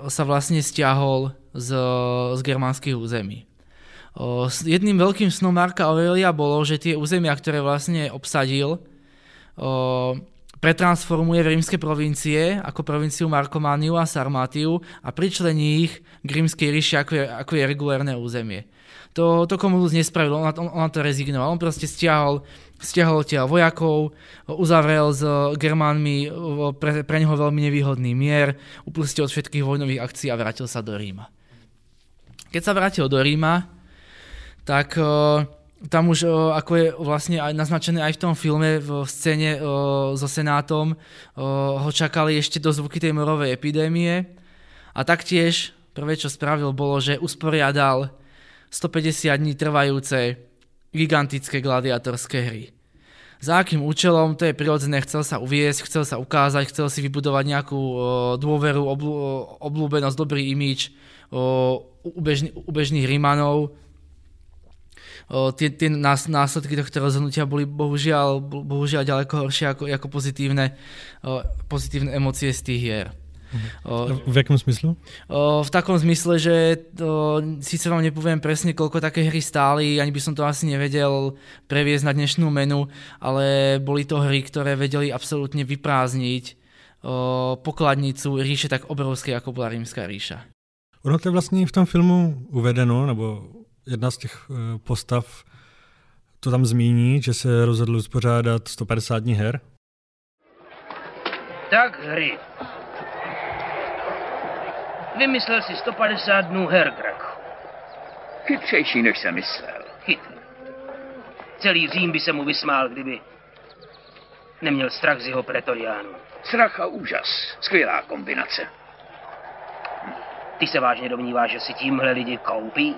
sa vlastne stiahol z, z germánskych území. Jedným veľkým snom Marka Aurelia bolo, že tie územia, ktoré vlastne obsadil, pretransformuje v rímske provincie ako provinciu Markomániu a Sarmátiu a pričlení ich k rímskej ríši ako je, ako je regulérne územie. To, to Komodus nespravil, on, on, on to rezignoval, on proste stiahol, stiahol odtiaľ vojakov, uzavrel s Germánmi pre, pre neho veľmi nevýhodný mier, upustil od všetkých vojnových akcií a vrátil sa do Ríma. Keď sa vrátil do Ríma, tak tam už, ako je vlastne aj naznačené aj v tom filme, v scéne so Senátom, ho čakali ešte do zvuky tej morovej epidémie. A taktiež prvé, čo spravil, bolo, že usporiadal 150 dní trvajúce gigantické gladiatorské hry. Za akým účelom, to je prirodzené, chcel sa uviesť, chcel sa ukázať, chcel si vybudovať nejakú dôveru, oblúbenosť, dobrý imič u, bežných Rímanov, tie, tie následky tohto rozhodnutia boli bohužiaľ, bohužiaľ ďaleko horšie ako, ako pozitívne, pozitívne emócie z tých hier. V jakom smyslu? V takom zmysle, že síce vám nepoviem presne, koľko také hry stáli, ani by som to asi nevedel previesť na dnešnú menu, ale boli to hry, ktoré vedeli absolútne vyprázdniť pokladnicu ríše tak obrovskej, ako bola rímska ríša. Ono to je vlastně v tom filmu uvedeno, nebo jedna z těch eh, postav to tam zmíní, že se rozhodl uspořádat 150 dní her. Tak hry. Vymyslel si 150 dnů her, Greg. Chytřejší, než jsem myslel. Chytrý. Celý Řím by se mu vysmál, kdyby neměl strach z jeho pretoriánu. Strach a úžas. Skvělá kombinace. Ty se vážně domníváš, že si tímhle lidi koupí?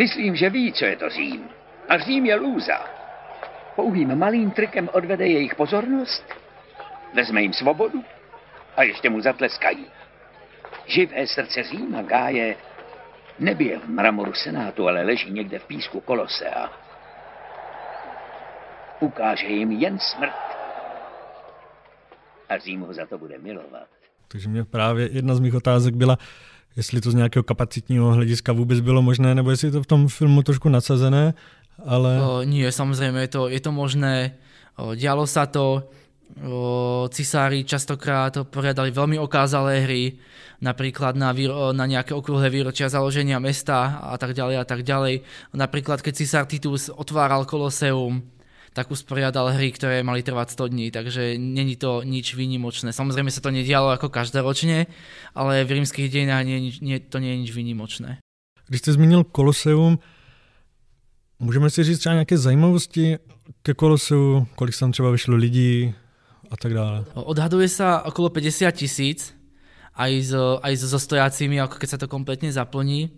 Myslím, že ví, co je to Řím. A Řím je lůza. Pouhým malým trikem odvede jejich pozornost, vezme jim svobodu a ještě mu zatleskají. Živé srdce Říma gáje Nebije v mramoru Senátu, ale leží někde v písku Kolosea. Ukáže jim jen smrt. A Řím ho za to bude milovat. Takže mě právě jedna z mých otázek byla, jestli to z nějakého kapacitního hlediska vůbec bylo možné, nebo jestli je to v tom filmu trošku nadsazené, ale... O, nie, samozrejme, je to, je to možné. O, dialo sa to, o, cisári častokrát poriadali veľmi okázalé hry, napríklad na, výro, na nejaké okrúhle výročia založenia mesta a tak ďalej a tak ďalej. Napríklad, keď cisár Titus otváral Koloseum, tak usporiadal hry, ktoré mali trvať 100 dní, takže není to nič výnimočné. Samozrejme sa to nedialo ako každoročne, ale v rímskych dejinách nie, nie, to nie je nič výnimočné. Když jste zmínil Koloseum, můžeme si říct třeba nějaké zajímavosti ke Koloseu, kolik tam třeba vyšlo lidí a tak dále? Odhaduje sa okolo 50 tisíc, aj, s, aj so stojacími, ako keď sa to kompletne zaplní.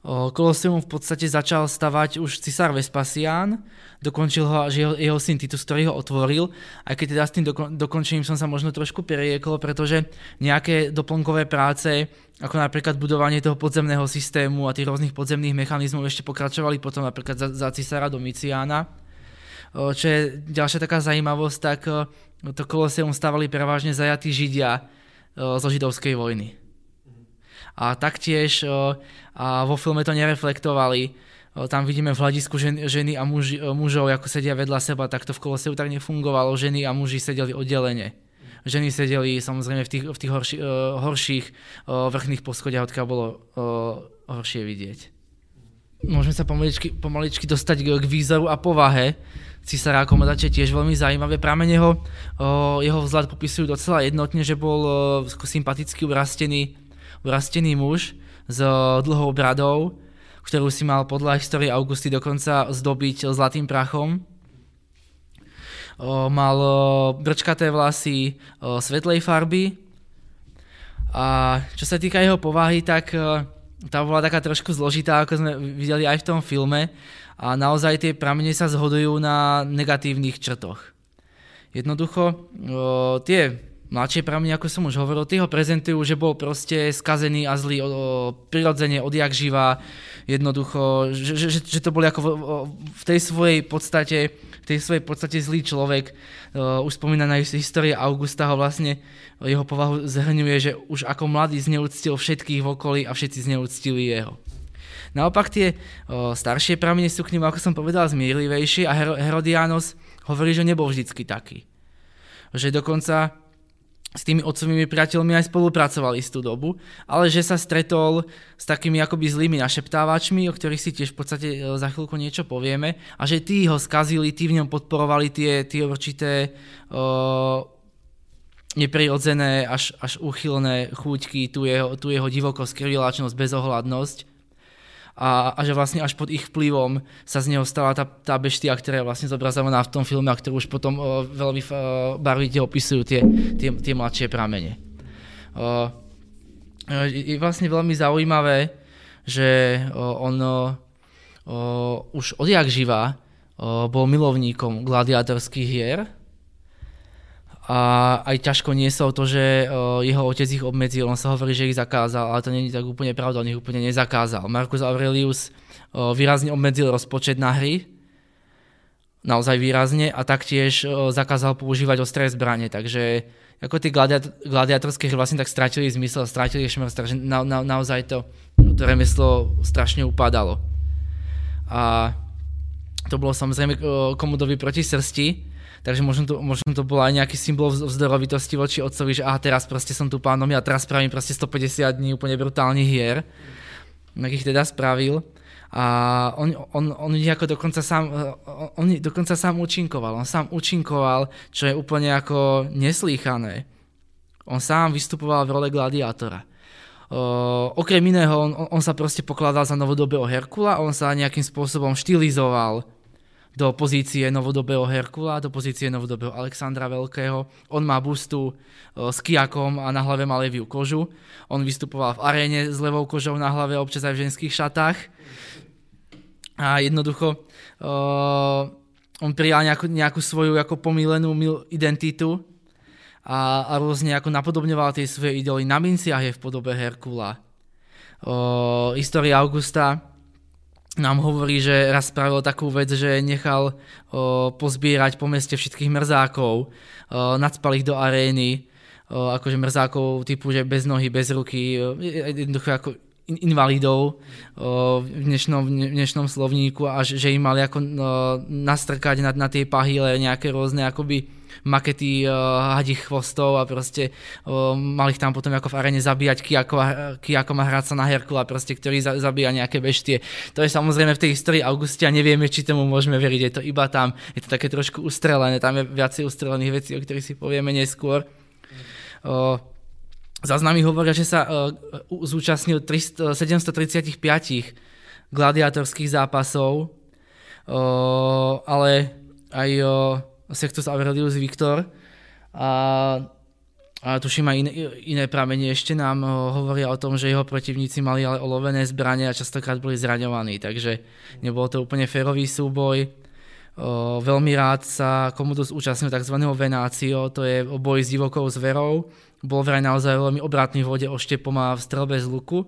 Koloseum v podstate začal stavať už cisár Vespasián, dokončil ho až jeho, jeho syn Titus, ktorý ho otvoril, aj keď teda s tým dokon, dokončením som sa možno trošku periekol, pretože nejaké doplnkové práce, ako napríklad budovanie toho podzemného systému a tých rôznych podzemných mechanizmov ešte pokračovali potom napríklad za, za cisára Domiciána. Čo je ďalšia taká zaujímavosť, tak to Koloseum stavali prevažne zajatí Židia zo židovskej vojny a taktiež a vo filme to nereflektovali. Tam vidíme v hľadisku žen, ženy a muži, mužov, ako sedia vedľa seba, tak to v Koloseu tak nefungovalo. Ženy a muži sedeli oddelene. Ženy sedeli samozrejme v tých, v tých horši, horších vrchných poschodiach, odkiaľ bolo horšie vidieť. Môžeme sa pomaličky, pomaličky dostať k výzoru a povahe cisára Komodače tiež veľmi zaujímavé. Pramene ho, jeho vzhľad popisujú docela jednotne, že bol sympatický, urastený, urastený muž s dlhou bradou, ktorú si mal podľa histórie Augusty dokonca zdobiť zlatým prachom. Mal brčkaté vlasy svetlej farby a čo sa týka jeho povahy, tak tá bola taká trošku zložitá, ako sme videli aj v tom filme a naozaj tie pramene sa zhodujú na negatívnych črtoch. Jednoducho, tie mladšie pramene, ako som už hovoril, tie ho prezentujú, že bol proste skazený a zlý o, o, prirodzene odjak živa, jednoducho, že, že, že to bol ako v, v tej svojej podstate, v tej svojej podstate zlý človek. Uh, už spomínaná história Augusta ho vlastne, jeho povahu zhrňuje, že už ako mladý zneúctil všetkých v okolí a všetci zneúctili jeho. Naopak tie o, staršie pramene sú k nemu, ako som povedal, zmierlivejšie a Herodianos hovorí, že nebol vždycky taký. Že dokonca s tými otcovými priateľmi aj spolupracovali z tú dobu, ale že sa stretol s takými akoby zlými našeptávačmi, o ktorých si tiež v podstate e, za chvíľku niečo povieme, a že tí ho skazili, tí v ňom podporovali tie, tie určité uh, neprirodzené až, až uchylné chúťky, tú jeho, jeho divokosť, kriviláčnosť, bezohľadnosť a, a že vlastne až pod ich vplyvom sa z neho stala tá, tá beštia, ktorá je vlastne zobrazovaná v tom filme a ktorú už potom o, veľmi o, barvite opisujú tie, tie, tie mladšie pramene. O, je vlastne veľmi zaujímavé, že o, on o, už odjak živa bol milovníkom gladiátorských hier, a aj ťažko niesol to, že jeho otec ich obmedzil, on sa hovorí, že ich zakázal, ale to není tak úplne pravda, on ich úplne nezakázal. Marcus Aurelius výrazne obmedzil rozpočet na hry, naozaj výrazne, a taktiež zakázal používať ostré zbranie, takže ako tie gladiat- gladiatorské hry vlastne tak stratili zmysel, stratili šmrst, takže na, na, naozaj to, to remeslo strašne upadalo. A to bolo samozrejme komodovi proti srsti, Takže možno to, možno to bolo aj nejaký symbol vzdorovitosti voči otcovi, že aha, teraz proste som tu pánom a teraz spravím proste 150 dní úplne brutálnych hier. Tak ich teda spravil. A on, on, on ako dokonca sám, on dokonca sám účinkoval. On sám účinkoval, čo je úplne ako neslýchané. On sám vystupoval v role gladiátora. Uh, okrem iného, on, on sa proste pokladal za novodobého Herkula, on sa nejakým spôsobom štilizoval do pozície novodobého Herkula, do pozície novodobého Alexandra Veľkého. On má bustu s kiakom a na hlave má leviu kožu. On vystupoval v aréne s levou kožou na hlave, občas aj v ženských šatách. A jednoducho uh, on prijal nejakú, nejakú svoju ako pomílenú identitu a, a rôzne ako napodobňoval tie svoje idoly. Na minciach je v podobe Herkula o, história Augusta nám hovorí, že raz spravil takú vec, že nechal o, pozbierať po meste všetkých mrzákov, o, nadspal ich do arény, o, akože mrzákov typu, že bez nohy, bez ruky, o, jednoducho ako invalidov v dnešnom, v dnešnom slovníku a že im mali ako nastrkať na, na tie pahyle nejaké rôzne akoby makety uh, hadich chvostov a proste uh, mali ich tam potom ako v arene zabíjať Kiako má hrať sa na Herkula, proste, ktorý za, zabíja nejaké beštie. To je samozrejme v tej histórii Augustia, nevieme, či tomu môžeme veriť, je to iba tam, je to také trošku ustrelené, tam je viacej ustrelených vecí, o ktorých si povieme neskôr. Uh, Záznamy hovoria, že sa uh, zúčastnil 300, 735 gladiátorských zápasov, uh, ale aj uh, Sextus Aurelius Victor a, a tuším aj iné, iné pramene ešte nám hovoria o tom, že jeho protivníci mali ale olovené zbranie a častokrát boli zraňovaní, takže nebol to úplne férový súboj. O, veľmi rád sa Komodus účastnil tzv. Venácio, to je boj s divokou zverou, bol vraj naozaj veľmi obratný v vode oštepom a v strelbe z luku.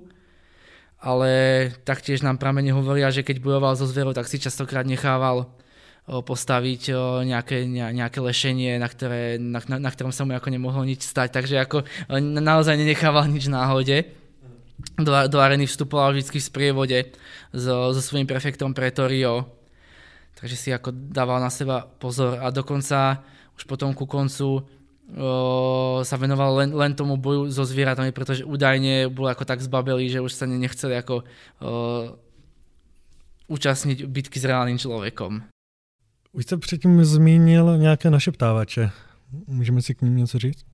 Ale taktiež nám pramene hovoria, že keď bojoval so zverou, tak si častokrát nechával postaviť nejaké, nejaké lešenie, na, ktoré, na, na, na ktorom sa mu ako nemohlo nič stať. Takže ako naozaj nenechával nič náhode. Do, do areny vstupoval vždy v sprievode so, so svojím prefektom Pretorio. Takže si ako dával na seba pozor a dokonca už potom ku koncu o, sa venoval len, len tomu boju so zvieratami, pretože údajne bol ako tak zbabelý, že už sa nechceli ako o, účastniť bitky s reálnym človekom. Už jste předtím zmínil nějaké našeptávače. Můžeme si k ním něco říct?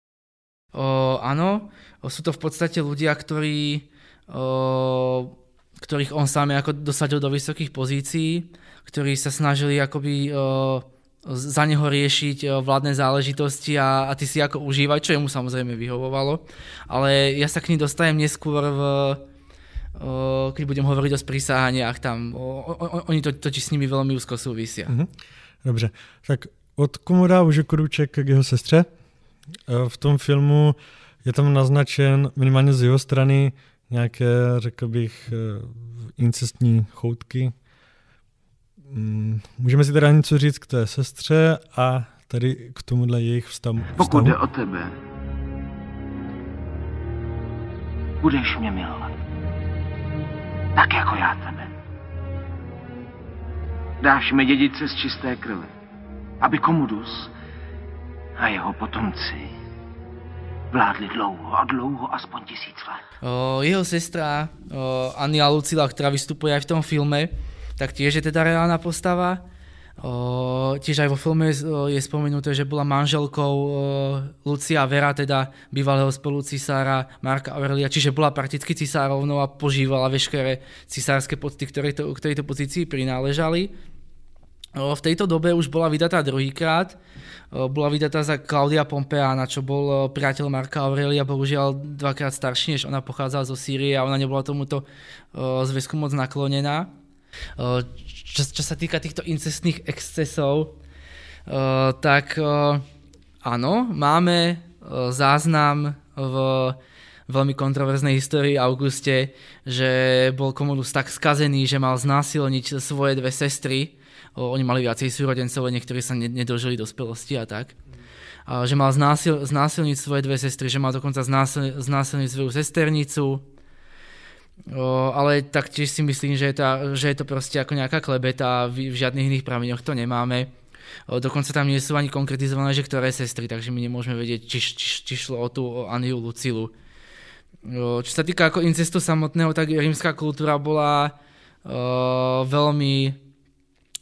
O, áno, sú to v podstate ľudia, ktorí, o, ktorých on sám ako dosadil do vysokých pozícií, ktorí sa snažili akoby o, za neho riešiť vládne záležitosti a, a ty si ako užívať, čo jemu samozrejme vyhovovalo. Ale ja sa k ním dostajem neskôr v, o, keď budem hovoriť o sprísahaniach tam. O, o, oni to, totiž s nimi veľmi úzko súvisia. Mm-hmm. Dobře, tak od komoda už krůček k jeho sestře. V tom filmu je tam naznačen minimálně z jeho strany nějaké, řekl bych, incestní choutky, Mm, můžeme si teda něco říct k té sestře a tady k tomuhle jejich vztahu. Pokud jde o tebe, budeš mě milovat. Tak jako já tebe. Dáš mi dědice z čisté krve, aby Komodus a jeho potomci vládli dlouho a dlouho, aspoň tisíc let. O, jeho sestra o, Ania Lucila, ktorá vystupuje aj v tom filme, tak tiež je teda reálna postava. O, tiež aj vo filme je, spomenuté, že bola manželkou o, Lucia Vera, teda bývalého spolu cisára Marka Aurelia, čiže bola prakticky cisárovnou a požívala veškeré cisárske pocty, ktoré to, k tejto pozícii prináležali. V tejto dobe už bola vydatá druhýkrát, bola vydatá za Claudia Pompeána, čo bol priateľ Marka Aurelia, bohužiaľ dvakrát starší, než ona pochádzala zo Sýrie a ona nebola tomuto zväzku moc naklonená. Čo, čo sa týka týchto incestných excesov, tak áno, máme záznam v veľmi kontroverznej histórii Auguste, že bol Komodus tak skazený, že mal znásilniť svoje dve sestry. Oni mali viacej súrodencov, niektorí sa nedožili dospelosti a tak. Že mal znásil, znásilniť svoje dve sestry, že mal dokonca znásil, znásilniť svoju sesternicu, O, ale taktiež si myslím, že je, to, že je to proste ako nejaká klebeta, v, v žiadnych iných prameňoch to nemáme. O, dokonca tam nie sú ani konkretizované, že ktoré sestry, takže my nemôžeme vedieť, či, či, či šlo o tú o Aniu Lucilu. O, čo sa týka ako incestu samotného, tak rímska kultúra bola o, veľmi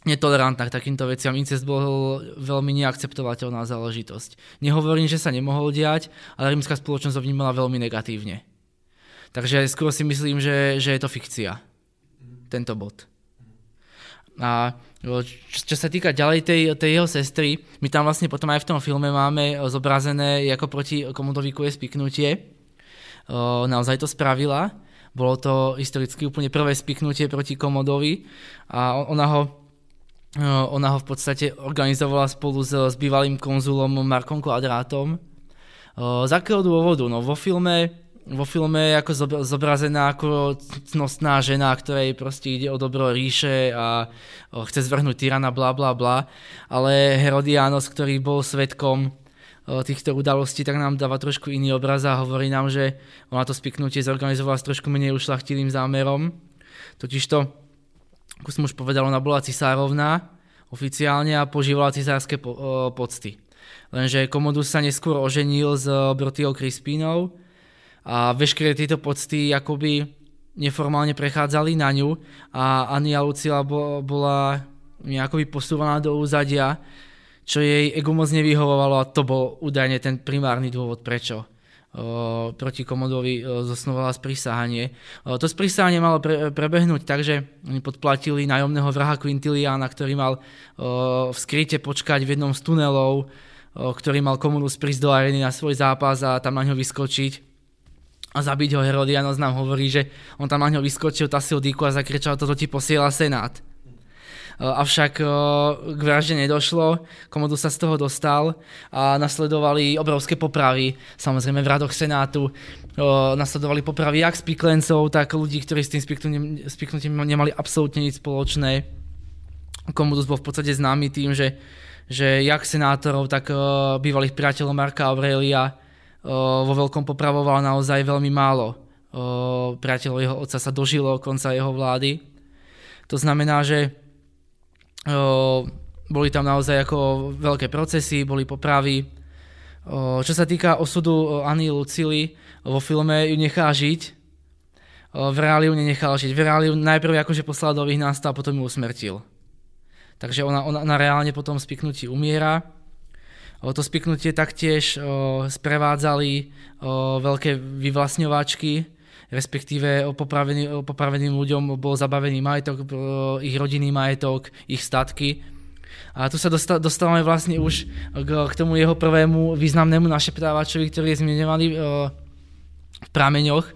netolerantná k takýmto veciam. Incest bol veľmi neakceptovateľná záležitosť. Nehovorím, že sa nemohol diať, ale rímska spoločnosť ho vnímala veľmi negatívne. Takže skôr si myslím, že, že je to fikcia, tento bod. A čo, čo sa týka ďalej tej, tej jeho sestry, my tam vlastne potom aj v tom filme máme zobrazené, ako proti Komodovíku je spiknutie. O, naozaj to spravila. Bolo to historicky úplne prvé spiknutie proti Komodovi a ona ho, ona ho v podstate organizovala spolu s, s bývalým konzulom Markom Kvadrátom. O, z akého dôvodu? No vo filme vo filme je ako zobrazená ako cnostná žena, ktorej proste ide o dobro ríše a chce zvrhnúť tyrana, bla bla bla. Ale Herodianos, ktorý bol svetkom týchto udalostí, tak nám dáva trošku iný obraz a hovorí nám, že ona to spiknutie zorganizovala s trošku menej ušlachtilým zámerom. Totižto, ako som už povedal, ona bola cisárovná oficiálne a požívala cisárske po, pocty. Lenže Komodus sa neskôr oženil s Brotiou Crispínou a veškeré tieto pocty akoby neformálne prechádzali na ňu a Ania Lucila bola akoby posúvaná do úzadia, čo jej ego moc nevyhovovalo a to bol údajne ten primárny dôvod, prečo proti Komodovi zosnovala sprísahanie. To sprísahanie malo pre, prebehnúť tak, že oni podplatili nájomného vraha Quintiliana, ktorý mal v skryte počkať v jednom z tunelov, ktorý mal Komodus prísť do areny na svoj zápas a tam na ňo vyskočiť a zabiť ho. Herodianos nám hovorí, že on tam na ňo vyskočil, tasil dýku a zakričal, toto ti posiela Senát. Eh, avšak eh, k vražde nedošlo, Komodus sa z toho dostal a nasledovali obrovské popravy, samozrejme v radoch Senátu, eh, nasledovali popravy jak spiklencov, tak ľudí, ktorí s tým spiknutím nemali absolútne nič spoločné. Komodus bol v podstate známy tým, že, že jak senátorov, tak bývalých priateľov Marka Aurelia vo veľkom popravoval naozaj veľmi málo. Priateľov jeho otca sa dožilo konca jeho vlády. To znamená, že boli tam naozaj ako veľké procesy, boli popravy. Čo sa týka osudu Anny Lucily, vo filme ju nechá žiť, v reáliu nenechal žiť. V reáliu najprv akože poslal do vyhnanstva a potom ju usmrtil. Takže ona, ona, ona reálne potom spiknutí umiera. To spiknutie taktiež sprevádzali veľké vyvlastňovačky, respektíve popraveným, popraveným ľuďom bol zabavený majetok, ich rodinný majetok, ich statky. A tu sa dostávame vlastne už k, tomu jeho prvému významnému našeptávačovi, ktorý je zmienovaný v prameňoch.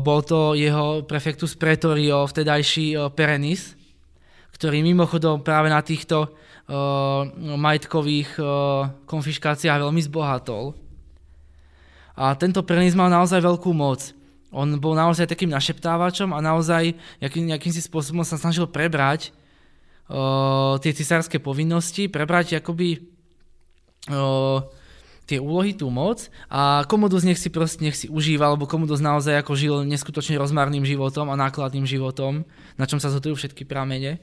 Bol to jeho prefektus pretorio, vtedajší Perenis, ktorý mimochodom práve na týchto majetkových konfiškáciách veľmi zbohatol. A tento Perenis mal naozaj veľkú moc. On bol naozaj takým našeptávačom a naozaj nejakým, nejakým si spôsobom sa snažil prebrať uh, tie cisárske povinnosti, prebrať akoby uh, tie úlohy, tú moc a Komodus nech si proste nech si užíval, lebo Komodus naozaj ako žil neskutočne rozmarným životom a nákladným životom, na čom sa zhodujú všetky pramene.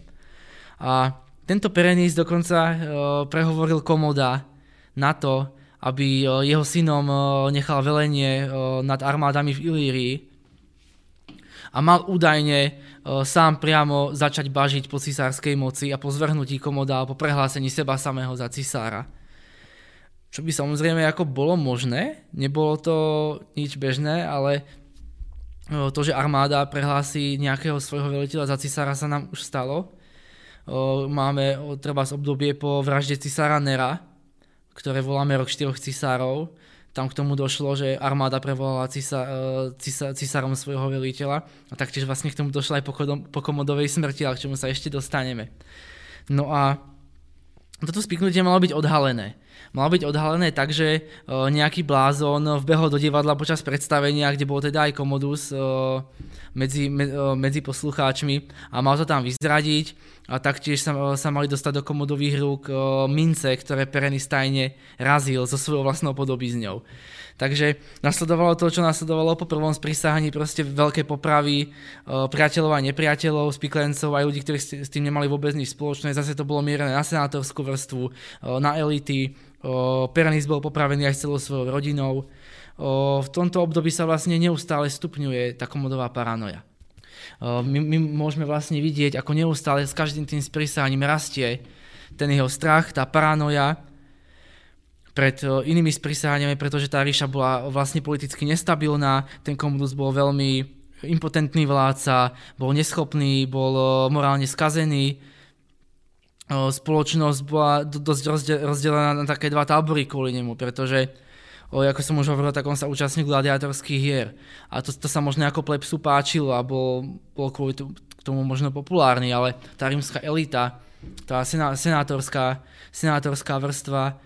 A tento Perenis dokonca uh, prehovoril Komoda na to, aby jeho synom nechal velenie nad armádami v Ilírii a mal údajne sám priamo začať bažiť po cisárskej moci a po zvrhnutí komoda a po prehlásení seba samého za cisára. Čo by samozrejme ako bolo možné, nebolo to nič bežné, ale to, že armáda prehlási nejakého svojho veliteľa za cisára sa nám už stalo. Máme treba z obdobie po vražde cisára Nera, ktoré voláme rok štyroch cisárov. Tam k tomu došlo, že armáda prevolala cisa, e, cisa, cisárom svojho veliteľa a taktiež vlastne k tomu došlo aj po, po komodovej smrti, ale k čomu sa ešte dostaneme. No a toto spiknutie malo byť odhalené. Malo byť odhalené tak, že e, nejaký blázon vbehol do divadla počas predstavenia, kde bol teda aj komodus e, medzi, medzi poslucháčmi a mal to tam vyzradiť a taktiež sa, sa mali dostať do komodových rúk mince, ktoré Perenistajne razil so svojou vlastnou podobizňou. Takže nasledovalo to, čo nasledovalo po prvom sprísahaní, proste veľké popravy priateľov a nepriateľov, spiklencov aj ľudí, ktorí s tým nemali vôbec nič spoločné. Zase to bolo mierené na senátorskú vrstvu, na elity. Perenis bol popravený aj s celou svojou rodinou. V tomto období sa vlastne neustále stupňuje tá komodová paranoja. My, my môžeme vlastne vidieť, ako neustále s každým tým sprísaním rastie ten jeho strach, tá paranoja pred inými sprísahaniami, pretože tá ríša bola vlastne politicky nestabilná, ten komunus bol veľmi impotentný vládca, bol neschopný, bol morálne skazený, spoločnosť bola dosť rozdelená na také dva tábory kvôli nemu, pretože ako som už hovoril, tak on sa účastnil gladiátorských hier. A to, to sa možno ako plepsu páčilo a bol, bol kvôli k tomu možno populárny, ale tá rímska elita, tá senátorská, senátorská vrstva,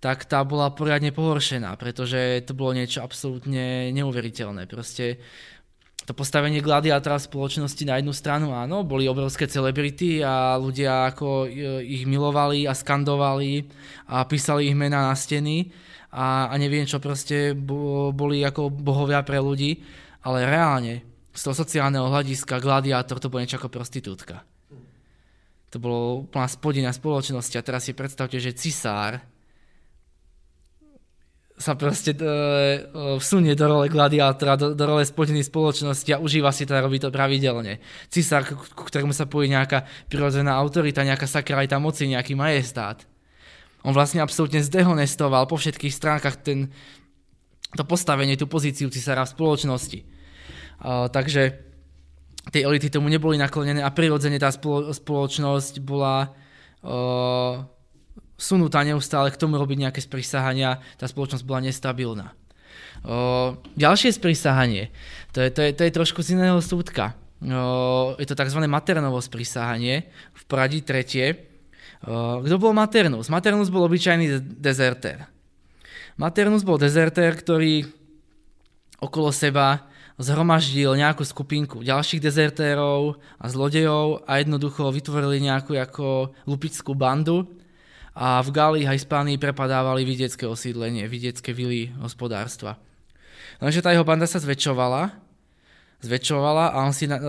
tak tá bola poriadne pohoršená, pretože to bolo niečo absolútne neuveriteľné. Proste to postavenie gladiátora spoločnosti na jednu stranu, áno, boli obrovské celebrity a ľudia ako e, ich milovali a skandovali a písali ich mená na steny a, a neviem čo proste boli ako bohovia pre ľudí, ale reálne z toho sociálneho hľadiska gladiátor to bol niečo ako prostitútka. To bolo úplná spodina spoločnosti a teraz si predstavte, že cisár sa proste uh, vsunie do role gladiátora, do, do role spodiny spoločnosti a užíva si to a robí to pravidelne. Cisár, k, k ktorému sa pojí nejaká prirodzená autorita, nejaká sakralita moci, nejaký majestát. On vlastne absolútne zdehonestoval po všetkých stránkach ten, to postavenie, tú pozíciu cisára v spoločnosti. Uh, takže tie elity tomu neboli naklonené a prirodzene tá spolo, spoločnosť bola uh, sunutá neustále k tomu robiť nejaké sprísahania, tá spoločnosť bola nestabilná. O, ďalšie sprísahanie, to je, to, je, to je trošku z iného súdka. O, je to tzv. maternovo sprísahanie, v poradí tretie. Kto bol Maternus? Maternus bol obyčajný dezertér. Maternus bol dezertér, ktorý okolo seba zhromaždil nejakú skupinku ďalších dezertérov a zlodejov a jednoducho vytvorili nejakú ako lupickú bandu, a v Gálii a Hispánii prepadávali vidiecké osídlenie, vidiecké vily hospodárstva. Lenže tá jeho banda sa zväčšovala, zväčšovala a on si na, o,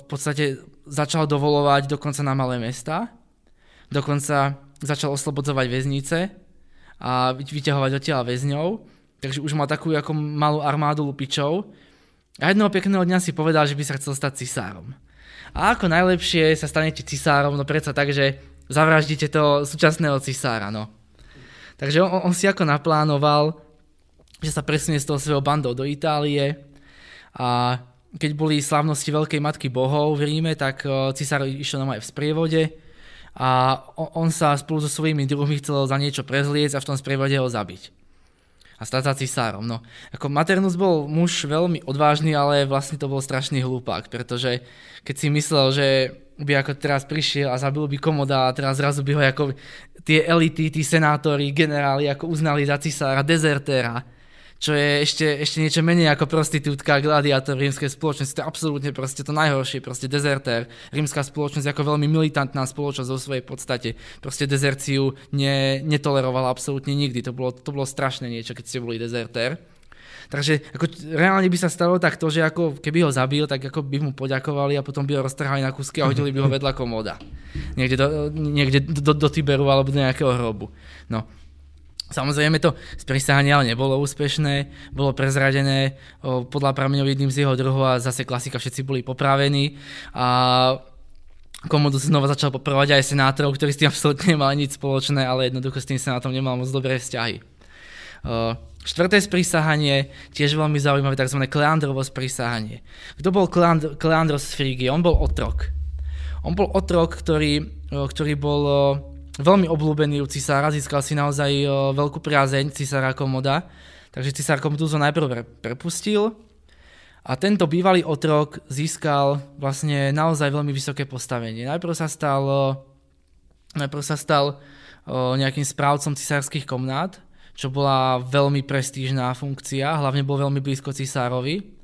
v podstate začal dovolovať dokonca na malé mesta, dokonca začal oslobodzovať väznice a vyťahovať odtiaľ väzňov, takže už mal takú ako malú armádu lupičov a jedného pekného dňa si povedal, že by sa chcel stať cisárom. A ako najlepšie sa stanete cisárom, no predsa tak, že zavraždíte toho súčasného cisára, no. Takže on, on si ako naplánoval, že sa presunie z toho svojho bandou do Itálie a keď boli slávnosti Veľkej Matky Bohov v Ríme, tak cisár išiel aj v sprievode a on sa spolu so svojimi druhmi chcel za niečo prezliecť a v tom sprievode ho zabiť a stať sa cisárom. No, ako Maternus bol muž veľmi odvážny, ale vlastne to bol strašný hlupák, pretože keď si myslel, že by ako teraz prišiel a zabil by komoda a teraz zrazu by ho ako tie elity, tí senátori, generáli ako uznali za cisára, dezertéra, čo je ešte, ešte niečo menej ako prostitútka, gladiátor rímskej spoločnosti. To je absolútne proste to najhoršie, proste dezertér. Rímska spoločnosť ako veľmi militantná spoločnosť vo svojej podstate. Proste dezerciu ne, netolerovala absolútne nikdy. To bolo, to bolo strašné niečo, keď ste boli dezertér. Takže ako, reálne by sa stalo tak to, že ako keby ho zabil, tak ako by mu poďakovali a potom by ho roztrhali na kúsky a hodili by ho vedľa komoda. Niekde do, niekde do, do, do Tiberu alebo do nejakého hrobu. No, Samozrejme to sprísahanie ale nebolo úspešné, bolo prezradené o, podľa prameňov jedným z jeho druhov a zase klasika všetci boli popravení a Komodus znova začal popravať aj senátorov, ktorí s tým absolútne nemali nič spoločné, ale jednoducho s tým senátom nemal moc dobré vzťahy. O, štvrté sprísahanie, tiež veľmi zaujímavé, tzv. Kleandrovo sprísahanie. Kto bol Kleandr- Kleandros z Frígie? On bol otrok. On bol otrok, ktorý, ktorý bol veľmi obľúbený u cisára, získal si naozaj veľkú priazeň cisára Komoda, takže cisár Komodus ho najprv prepustil a tento bývalý otrok získal vlastne naozaj veľmi vysoké postavenie. Najprv sa stal, najprv sa stal nejakým správcom cisárskych komnát, čo bola veľmi prestížná funkcia, hlavne bol veľmi blízko cisárovi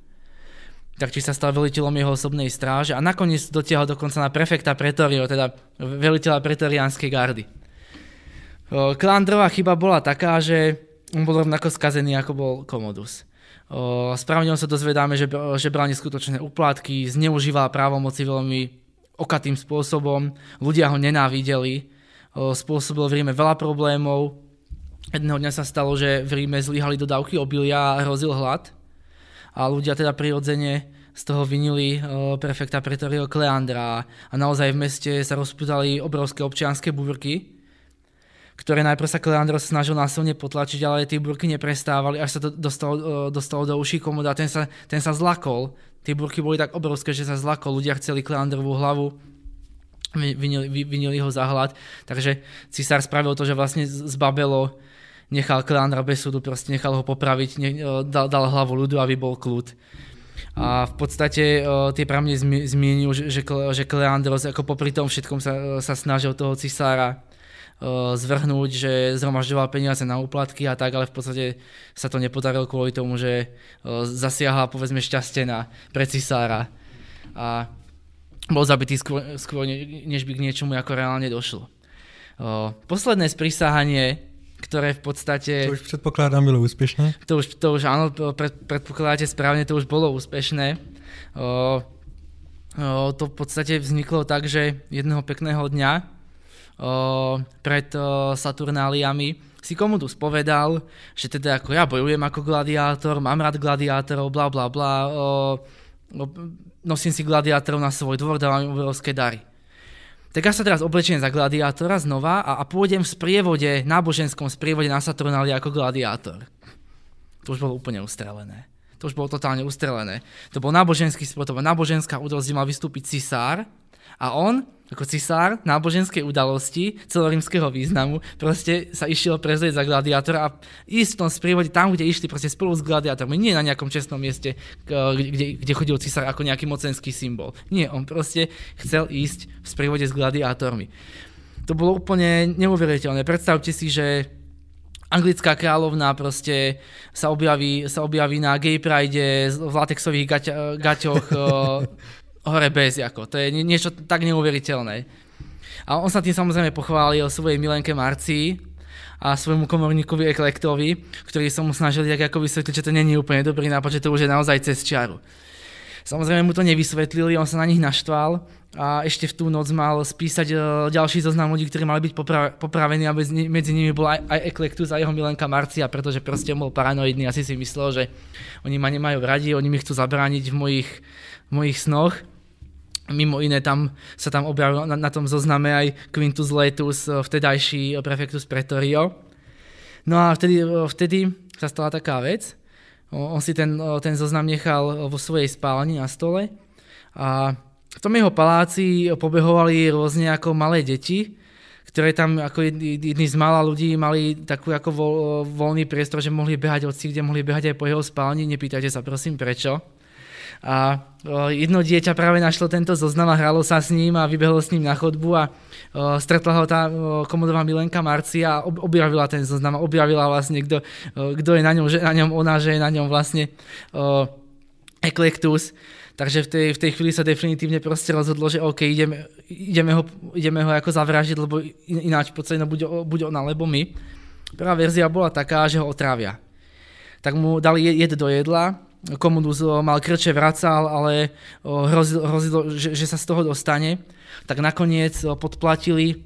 tak či sa stal veliteľom jeho osobnej stráže a nakoniec dotiahol dokonca na prefekta Pretorio, teda veliteľa pretoriánskej gardy. Klandrová chyba bola taká, že on bol rovnako skazený, ako bol Komodus. Správne sa dozvedáme, že, že bral neskutočné úplatky, zneužíval právomoci veľmi okatým spôsobom, ľudia ho nenávideli, spôsobil v Ríme veľa problémov. Jedného dňa sa stalo, že v Ríme zlyhali dodávky obilia a hrozil hlad a ľudia teda prirodzene z toho vinili prefekta Pretorio Kleandra a naozaj v meste sa rozputali obrovské občianské búrky, ktoré najprv sa Kleandro snažil násilne potlačiť, ale tie búrky neprestávali, až sa to dostalo, dostalo do uší komoda. Ten sa, ten sa zlakol. Tie búrky boli tak obrovské, že sa zlakol. Ľudia chceli Kleandrovú hlavu, vinili, vinili ho za hlad. Takže cisár spravil to, že vlastne zbabelo nechal Kleandra bez súdu, proste nechal ho popraviť, ne, dal, dal hlavu ľudu, aby bol kľud. A v podstate uh, tie pramene zmienujú, že, že, Kleandros ako popri tom všetkom sa, sa snažil toho cisára zvrhnúť, že zhromažďoval peniaze na úplatky a tak, ale v podstate sa to nepodarilo kvôli tomu, že zasiahla povedzme šťastená pre cisára a bol zabitý skôr, skôr než by k niečomu ako reálne došlo. Posledné sprísahanie ktoré v podstate... To už predpokladám bylo úspešné? To už, to už áno, pred, predpokladáte správne, to už bolo úspešné. O, o, to v podstate vzniklo tak, že jedného pekného dňa o, pred o, Saturnáliami si Komodus povedal, že teda ako ja bojujem ako gladiátor, mám rád gladiátorov, bla bla bla, o, o, nosím si gladiátorov na svoj dvor, dávam im obrovské dary tak ja sa teraz oblečiem za gladiátora znova a, a pôjdem v sprievode, náboženskom sprievode na Saturnáli ako gladiátor. To už bolo úplne ustrelené. To už bolo totálne ustrelené. To bol náboženský bola náboženská udalosť, kde mal vystúpiť cisár a on ako cisár náboženskej udalosti celorímskeho významu, proste sa išiel prezrieť za gladiátora a ísť v tom sprievode tam, kde išli proste spolu s gladiátormi, nie na nejakom čestnom mieste, kde, kde chodil cisár ako nejaký mocenský symbol. Nie, on proste chcel ísť v sprievode s gladiátormi. To bolo úplne neuveriteľné. Predstavte si, že anglická kráľovná proste sa objaví, sa objaví na gay pride v latexových gaťoch hore bez, ako. To je niečo tak neuveriteľné. A on sa tým samozrejme pochválil svojej milenke Marcii a svojmu komorníkovi Eklektovi, ktorí sa mu snažili tak ako vysvetliť, že to není úplne dobrý nápad, že to už je naozaj cez čiaru. Samozrejme mu to nevysvetlili, on sa na nich naštval a ešte v tú noc mal spísať e, ďalší zoznam ľudí, ktorí mali byť popra- popravení a medzi nimi bol aj, aj Eklektus a jeho milenka Marcia, pretože proste bol paranoidný, asi si myslel, že oni ma nemajú radi, oni mi chcú zabrániť v mojich, v mojich snoch. Mimo iné tam sa tam objavil na, na tom zozname aj Quintus Laetus, eh, vtedajší prefektus Pretorio. No a vtedy, eh, vtedy sa stala taká vec. On si ten, eh, ten zoznam nechal vo svojej spálni na stole a v tom jeho paláci pobehovali rôzne ako malé deti, ktoré tam ako jedni z mála ľudí mali takú ako voľ, voľný priestor, že mohli behať od kde mohli behať aj po jeho spálni. Nepýtajte sa prosím prečo. A jedno dieťa práve našlo tento zoznam a hralo sa s ním a vybehlo s ním na chodbu a stretla ho tá komodová Milenka Marcia a objavila ten zoznam a objavila vlastne, kto, kto je na ňom, že na ňom ona, že je na ňom vlastne Eklektus. Takže v tej, v tej chvíli sa definitívne proste rozhodlo, že OK, ideme, ideme, ho, ideme ho ako zavražiť, lebo ináč v podstate no buď, buď ona, alebo my. Prvá verzia bola taká, že ho otravia. Tak mu dali jed do jedla, Komodus mal krče, vracal, ale hrozilo, hrozilo že, že sa z toho dostane. Tak nakoniec podplatili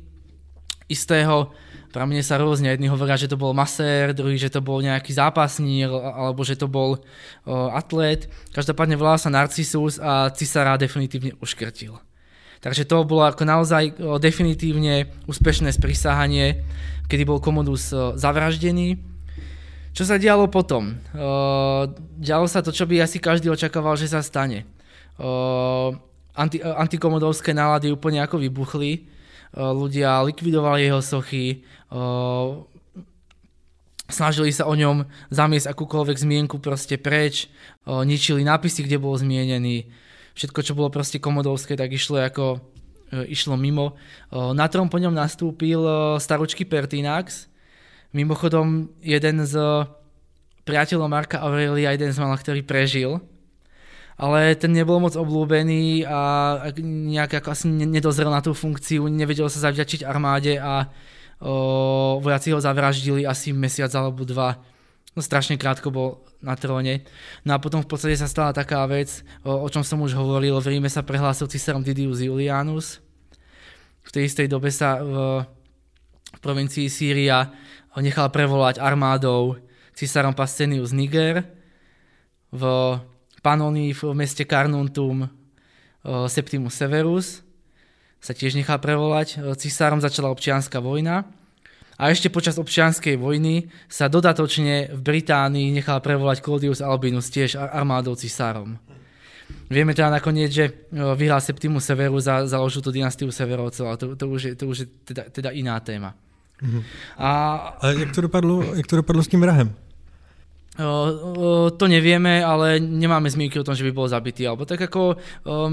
istého, mne sa rôzne, jedni hovoria, že to bol masér, druhý, že to bol nejaký zápasník, alebo že to bol atlét. Každopádne volal sa Narcissus a Cisara definitívne uškrtil. Takže to bolo ako naozaj definitívne úspešné sprísahanie, kedy bol Komodus zavraždený čo sa dialo potom? Uh, dialo sa to, čo by asi každý očakával, že sa stane. Uh, anti, antikomodovské nálady úplne ako vybuchli. Uh, ľudia likvidovali jeho sochy, uh, snažili sa o ňom zamiesť akúkoľvek zmienku proste preč, uh, ničili nápisy, kde bol zmienený. Všetko, čo bolo proste komodovské, tak išlo ako uh, išlo mimo. Uh, na trón po ňom nastúpil uh, staručky Pertinax, Mimochodom, jeden z priateľov Marka Aurelia, jeden z malých, ktorý prežil, ale ten nebol moc oblúbený a nejak ako asi nedozrel na tú funkciu, nevedel sa zavďačiť armáde a o, vojaci ho zavraždili asi mesiac alebo dva. No strašne krátko bol na tróne. No a potom v podstate sa stala taká vec, o, o čom som už hovoril, v Ríme sa prehlásil cisárom Didius Julianus. V tej istej dobe sa v, v provincii Sýria ho nechal prevolať armádou cisárom Pascenius Niger, v Panonii v meste Carnuntum Septimus Severus sa tiež nechal prevolať. Cisárom začala občianská vojna a ešte počas občianskej vojny sa dodatočne v Británii nechal prevolať Claudius Albinus tiež armádou cisárom. Vieme teda nakoniec, že vyhral Septimus Severus a založil tú dynastiu Severovcov, ale to, to, už je, to už je teda, teda iná téma. Mm-hmm. A, a jak, to dopadlo, jak to dopadlo s tým vrahem? To nevieme, ale nemáme zmienky o tom, že by bol zabitý. Alebo tak ako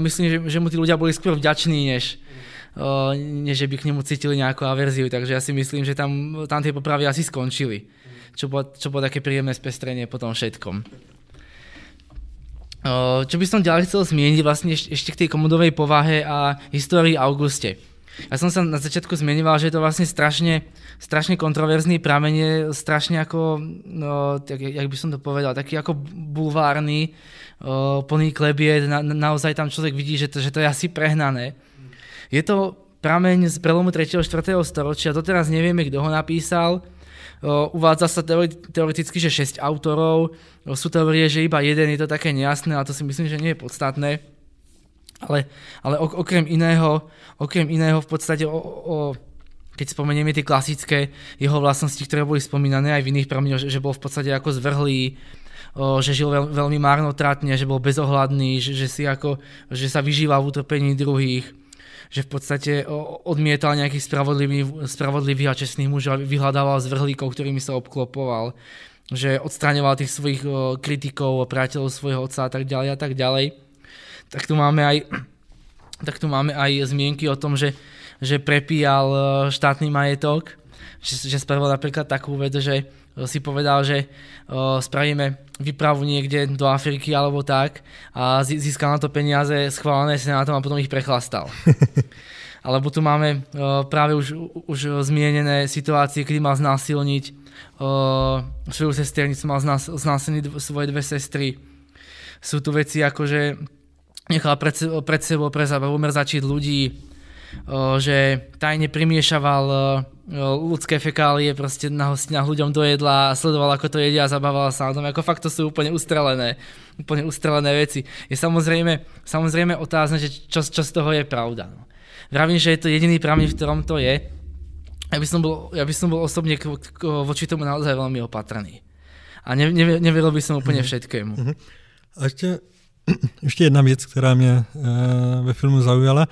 myslím, že, že mu tí ľudia boli skôr vďační, než, než by k nemu cítili nejakú averziu, takže ja si myslím, že tam, tam tie popravy asi skončili, čo bolo, čo bolo také príjemné spestrenie po tom všetkom. Čo by som ďalej chcel zmieniť vlastne ešte k tej komodovej povahe a histórii Auguste. Ja som sa na začiatku zmienoval, že je to vlastne strašne, strašne kontroverzný pramen, strašne ako, no, tak, jak by som to povedal, taký ako bulvárny, plný klebie, na, naozaj tam človek vidí, že to, že to je asi prehnané. Je to prameň z prelomu 3. 4. storočia, doteraz nevieme, kto ho napísal, uvádza sa teoreticky, že 6 autorov, sú teórie, že iba jeden, je to také nejasné, ale to si myslím, že nie je podstatné. Ale, ale okrem iného, okrem iného v podstate o, o, keď spomenieme tie klasické jeho vlastnosti, ktoré boli spomínané aj v iných prameňoch, že, že bol v podstate ako zvrhlý, o, že žil veľ, veľmi marnotratne, že bol bezohľadný, že, že, si ako, že sa vyžíval v utrpení druhých, že v podstate odmietal nejakých spravodlivých, spravodlivých a čestných mužov a vyhľadával zvrhlíkov, ktorými sa obklopoval, že odstraňoval tých svojich kritikov, priateľov svojho otca a tak ďalej a tak ďalej. Tak tu máme aj, tak tu máme aj zmienky o tom, že, že prepíjal štátny majetok, že, že spravil napríklad takú vec, že si povedal, že spravíme vypravu niekde do Afriky alebo tak a získal na to peniaze schválené senátom a potom ich prechlastal. Alebo tu máme práve už, už zmienené situácie, kedy mal znásilniť svoju sesternicu, mal znásilniť svoje dve sestry. Sú tu veci ako, že nechal pred, pred sebou pre zábavu mrzačiť ľudí, že tajne primiešaval ľudské fekálie proste na hostinách ľuďom do jedla a sledoval, ako to jedia a zabával sa na tom. Ako fakt to sú úplne ustrelené, úplne ustrelené veci. Je samozrejme, samozrejme otázne, že čo, čo z toho je pravda. No. Vravím, že je to jediný prameň, v ktorom to je. Ja by som bol, ja by som bol osobne k, k, voči tomu naozaj veľmi opatrný. A ne, ne, neveril by som úplne mhm. všetkému. Uh-huh. A ešte, ešte jedna věc, která mě e, ve filmu zaujala.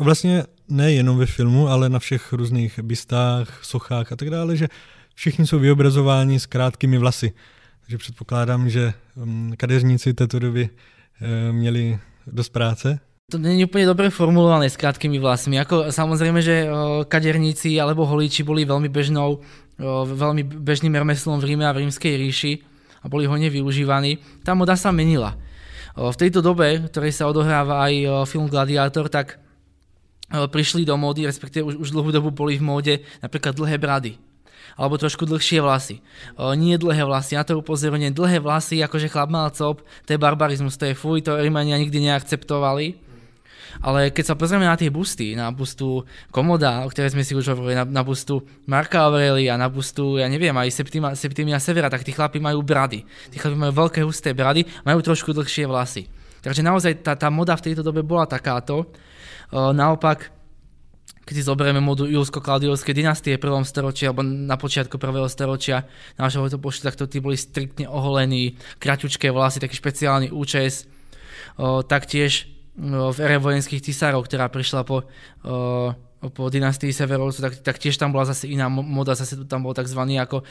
Vlastně nejenom ve filmu, ale na všech různých bystách, sochách a tak dále, že všichni jsou vyobrazováni s krátkými vlasy. Takže předpokládám, že mm, kadeřníci této doby e, měli dost práce. To není úplne dobre formulované s krátkými vlasmi. Ako, samozrejme, že o, kaderníci alebo holíči boli veľmi bežnou, veľmi bežným remeslom v Ríme a v rímskej ríši a boli hodne využívaní. Tá moda sa menila. V tejto dobe, v ktorej sa odohráva aj film Gladiátor, tak prišli do módy, respektíve už, už dlhú dobu boli v móde napríklad dlhé brady alebo trošku dlhšie vlasy. O, nie dlhé vlasy, na to upozorenie, dlhé vlasy, akože chlap mal cop, to je barbarizmus, to je fuj, to Rimania nikdy neakceptovali. Ale keď sa pozrieme na tie busty, na bustu Komoda, o ktorej sme si už hovorili, na, na bustu Marka Aurelia, na bustu, ja neviem, aj Septima, Septimia Severa, tak tí chlapi majú brady. Tí chlapi majú veľké husté brady, majú trošku dlhšie vlasy. Takže naozaj tá, tá moda v tejto dobe bola takáto. Naopak, keď si zoberieme modu Julsko-Klaudiovskej dynastie v prvom storočí alebo na počiatku prvého storočia nášho letopočtu, tak to tí boli striktne oholení, kraťučké vlasy, taký špeciálny účes. O, taktiež o, v ére vojenských cisárov, ktorá prišla po, po dynastii Severovcov, tak, tak tiež tam bola zase iná moda, zase tam bol tzv. ako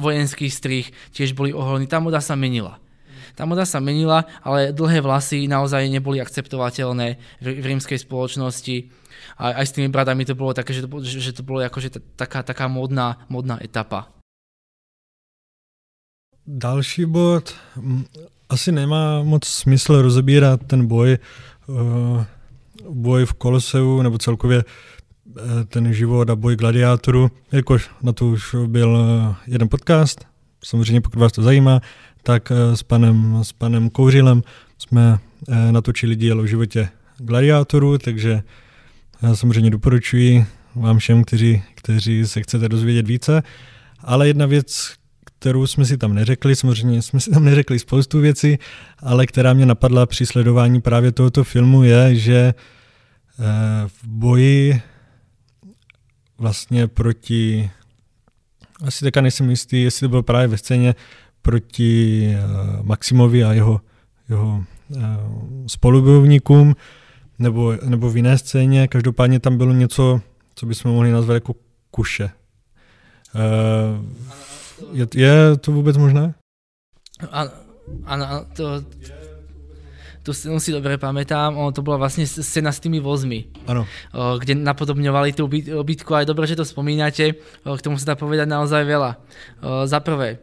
vojenský strih, tiež boli oholení. Tá moda sa menila. Tá moda sa menila, ale dlhé vlasy naozaj neboli akceptovateľné v, v rímskej spoločnosti. A aj s tými bradami to bolo také, že to, že to bolo akože taká, taká modná, modná etapa. Další bod. Asi nemá moc smysl rozebírat ten boj, eh, boj v Koloseu, nebo celkově eh, ten život a boj gladiátoru, jakož na to už byl eh, jeden podcast, samozřejmě pokud vás to zajímá, tak s panem, s panem Kouřilem jsme natočili díl o životě gladiátorů, takže já samozřejmě doporučuji vám všem, kteří, kteří se chcete dozvědět více. Ale jedna věc, kterou jsme si tam neřekli, samozřejmě jsme si tam neřekli spoustu věcí, ale která mě napadla při sledování právě tohoto filmu je, že eh, v boji vlastně proti, asi taká nejsem jistý, jestli to bylo právě ve scéně, proti eh, Maximovi a jeho, jeho eh, spolubojovníkům nebo, nebo v jiné scéně. Každopádně tam bylo něco, co bychom mohli nazvat jako kuše. Eh, je, je to vůbec možné? Áno, to, tu scénu si dobre pamätám, ono to bola vlastne scéna s tými vozmi, Ano. kde napodobňovali tú bitku, aj dobre, že to spomínate, k tomu sa dá povedať naozaj veľa. Za prvé,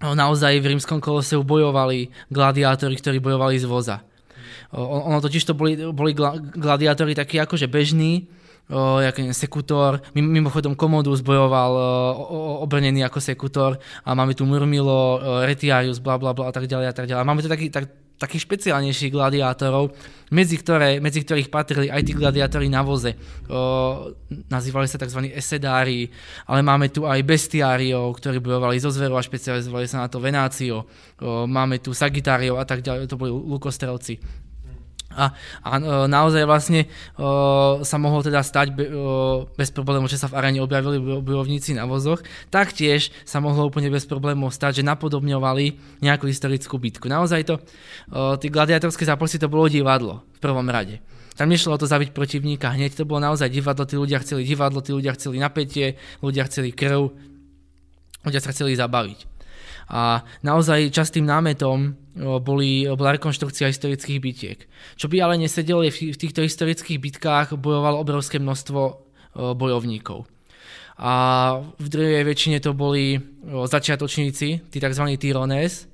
naozaj v rímskom koloseu bojovali gladiátori, ktorí bojovali z voza. Ono totiž to boli, boli gladiátori takí akože bežní, o, jak sekutor. Mimochodom Komodus bojoval obrnený ako sekutor a máme tu Murmilo, Retiarius, bla bla bla a tak ďalej a tak ďalej. Máme tu taký, tak, takých špeciálnejších gladiátorov, medzi, ktoré, medzi ktorých patrili aj tí gladiátori na voze. O, nazývali sa tzv. esedári, ale máme tu aj bestiáriov, ktorí bojovali zo zverov a špecializovali sa na to Venácio. O, máme tu Sagitáriov a tak ďalej, to boli lukostrelci. A, a e, naozaj vlastne o, e, sa mohlo teda stať be, o, e, bez problémov, že sa v aréne objavili bojovníci na vozoch. Taktiež sa mohlo úplne bez problémov stať, že napodobňovali nejakú historickú bitku. Naozaj to, o, tí gladiatorské zápasy to bolo divadlo v prvom rade. Tam nešlo o to zabiť protivníka hneď, to bolo naozaj divadlo, tí ľudia chceli divadlo, tí ľudia chceli napätie, ľudia chceli krv, ľudia sa chceli zabaviť. A naozaj častým námetom boli, bola rekonštrukcia historických bitiek. Čo by ale nesedelo, je v týchto historických bitkách bojovalo obrovské množstvo bojovníkov. A v druhej väčšine to boli začiatočníci, tí tzv. Tyrones,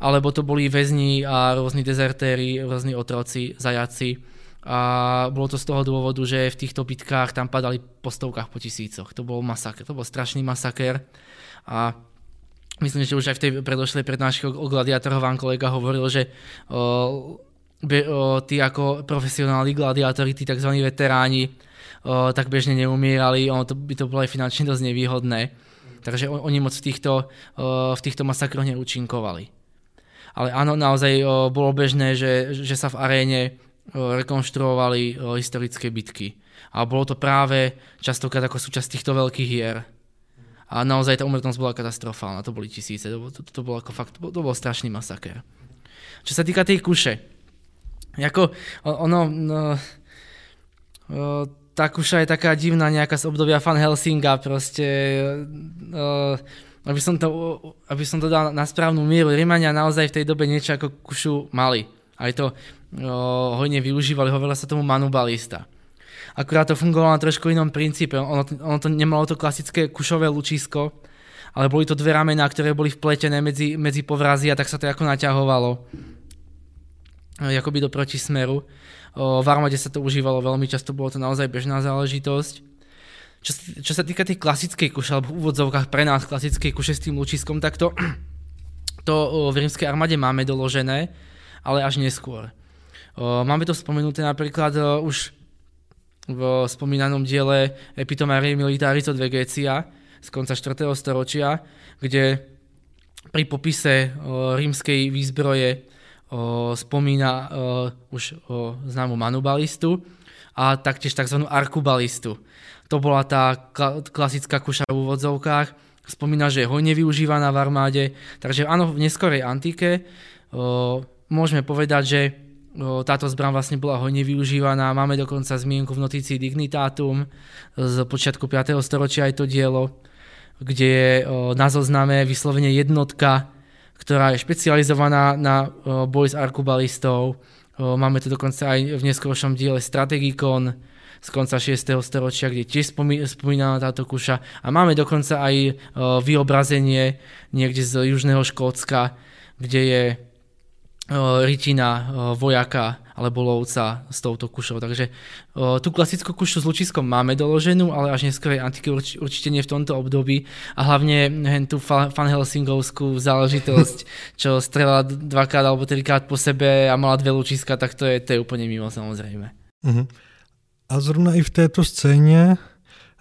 alebo to boli väzni a rôzni dezertéri, rôzni otroci, zajaci. A bolo to z toho dôvodu, že v týchto bitkách tam padali po stovkách, po tisícoch. To bol masaker, to bol strašný masaker. A myslím, že už aj v tej predošlej prednáške o gladiátoroch vám kolega hovoril, že o, be, o, tí ako profesionálni gladiátori, tí tzv. veteráni, o, tak bežne neumierali, ono to, by to bolo aj finančne dosť nevýhodné. Takže oni moc v týchto, o, v týchto masakroch neúčinkovali. Ale áno, naozaj o, bolo bežné, že, že sa v aréne o, rekonštruovali o, historické bitky. A bolo to práve častokrát ako súčasť týchto veľkých hier a naozaj tá umrtnosť bola katastrofálna, to boli tisíce, to, to, to bolo ako fakt, to bol, to bol strašný masaker. Čo sa týka tej kuše, ako ono, no, tá kuša je taká divná nejaká z obdobia Fan Helsinga, proste, aby som to, aby som to dal na správnu mieru, Rimania naozaj v tej dobe niečo ako kušu mali. Aj to hojne využívali, hovorila sa tomu manubalista akurát to fungovalo na trošku inom princípe. Ono, ono to nemalo to klasické kušové lučisko, ale boli to dve ramená, ktoré boli vpletené medzi, medzi povrazy a tak sa to ako naťahovalo. Jakoby do protismeru. O, v armáde sa to užívalo veľmi často, bolo to naozaj bežná záležitosť. Čo, čo sa týka tej klasickej kuše, alebo v úvodzovkách pre nás klasickej kuše s tým lučiskom, tak to, to v rímskej armáde máme doložené, ale až neskôr. Máme to spomenuté napríklad už v spomínanom diele Epitomarie Militaris od Vegecia z konca 4. storočia, kde pri popise o, rímskej výzbroje o, spomína o, už známu manubalistu a taktiež tzv. arkubalistu. To bola tá klasická kuša v úvodzovkách. Spomína, že je hojne využívaná v armáde. Takže áno, v neskorej antike môžeme povedať, že táto zbraň vlastne bola hojne využívaná. Máme dokonca zmienku v notícii Dignitatum z počiatku 5. storočia aj to dielo, kde je na zozname vyslovene jednotka, ktorá je špecializovaná na boj s arkubalistou. Máme to dokonca aj v neskôršom diele Strategikon z konca 6. storočia, kde tiež spomínaná táto kuša. A máme dokonca aj vyobrazenie niekde z južného Škótska, kde je rytina vojaka alebo lovca s touto kušou. Takže tú klasickú kušu s lučiskom máme doloženú, ale až neskorej antiky určite nie v tomto období a hlavne tú fan Helsingovskú záležitosť, čo strela dvakrát alebo trikrát po sebe a mala dve lučiska, tak to je, to je úplne mimo samozrejme. Uh-huh. A zrovna i v této scéně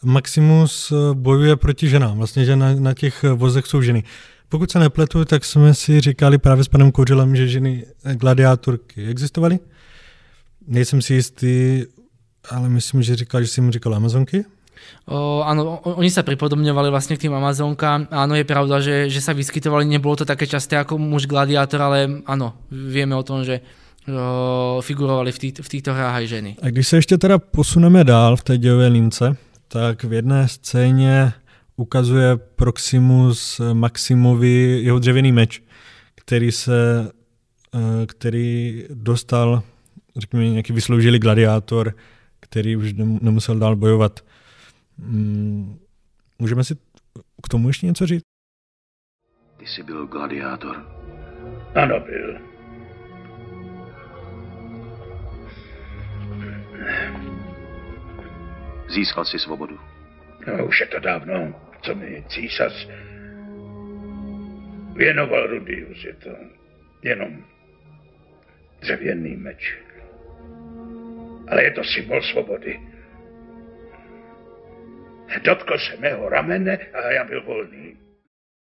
Maximus e, bojuje proti ženám, vlastně, že na, na těch vozech jsou ženy. Pokud se nepletu, tak jsme si říkali právě s panem Kouřilem, že ženy gladiátorky existovaly. Nejsem si jistý, ale myslím, že říkal, že si mu říkal Amazonky. O, áno, oni sa pripodobňovali vlastne k tým Amazonkám. Áno, je pravda, že, že sa vyskytovali, nebolo to také časté ako muž gladiátor, ale áno, vieme o tom, že o, figurovali v, tý, v týchto hrách aj ženy. A když se ještě teda posuneme dál v té dějové lince, tak v jedné scéně ukazuje Proximus Maximovi jeho dřevěný meč, který se který dostal, řekněme, nějaký vysloužilý gladiátor, který už nemusel dál bojovat. Mm, můžeme si k tomu ještě něco říct? Ty jsi byl gladiátor. Ano, byl. Získal si svobodu. No, už je to dávno, mi císař věnoval Rudius. Je to jenom dřevěný meč. Ale je to symbol svobody. Dotkl se mého ramene a já byl volný.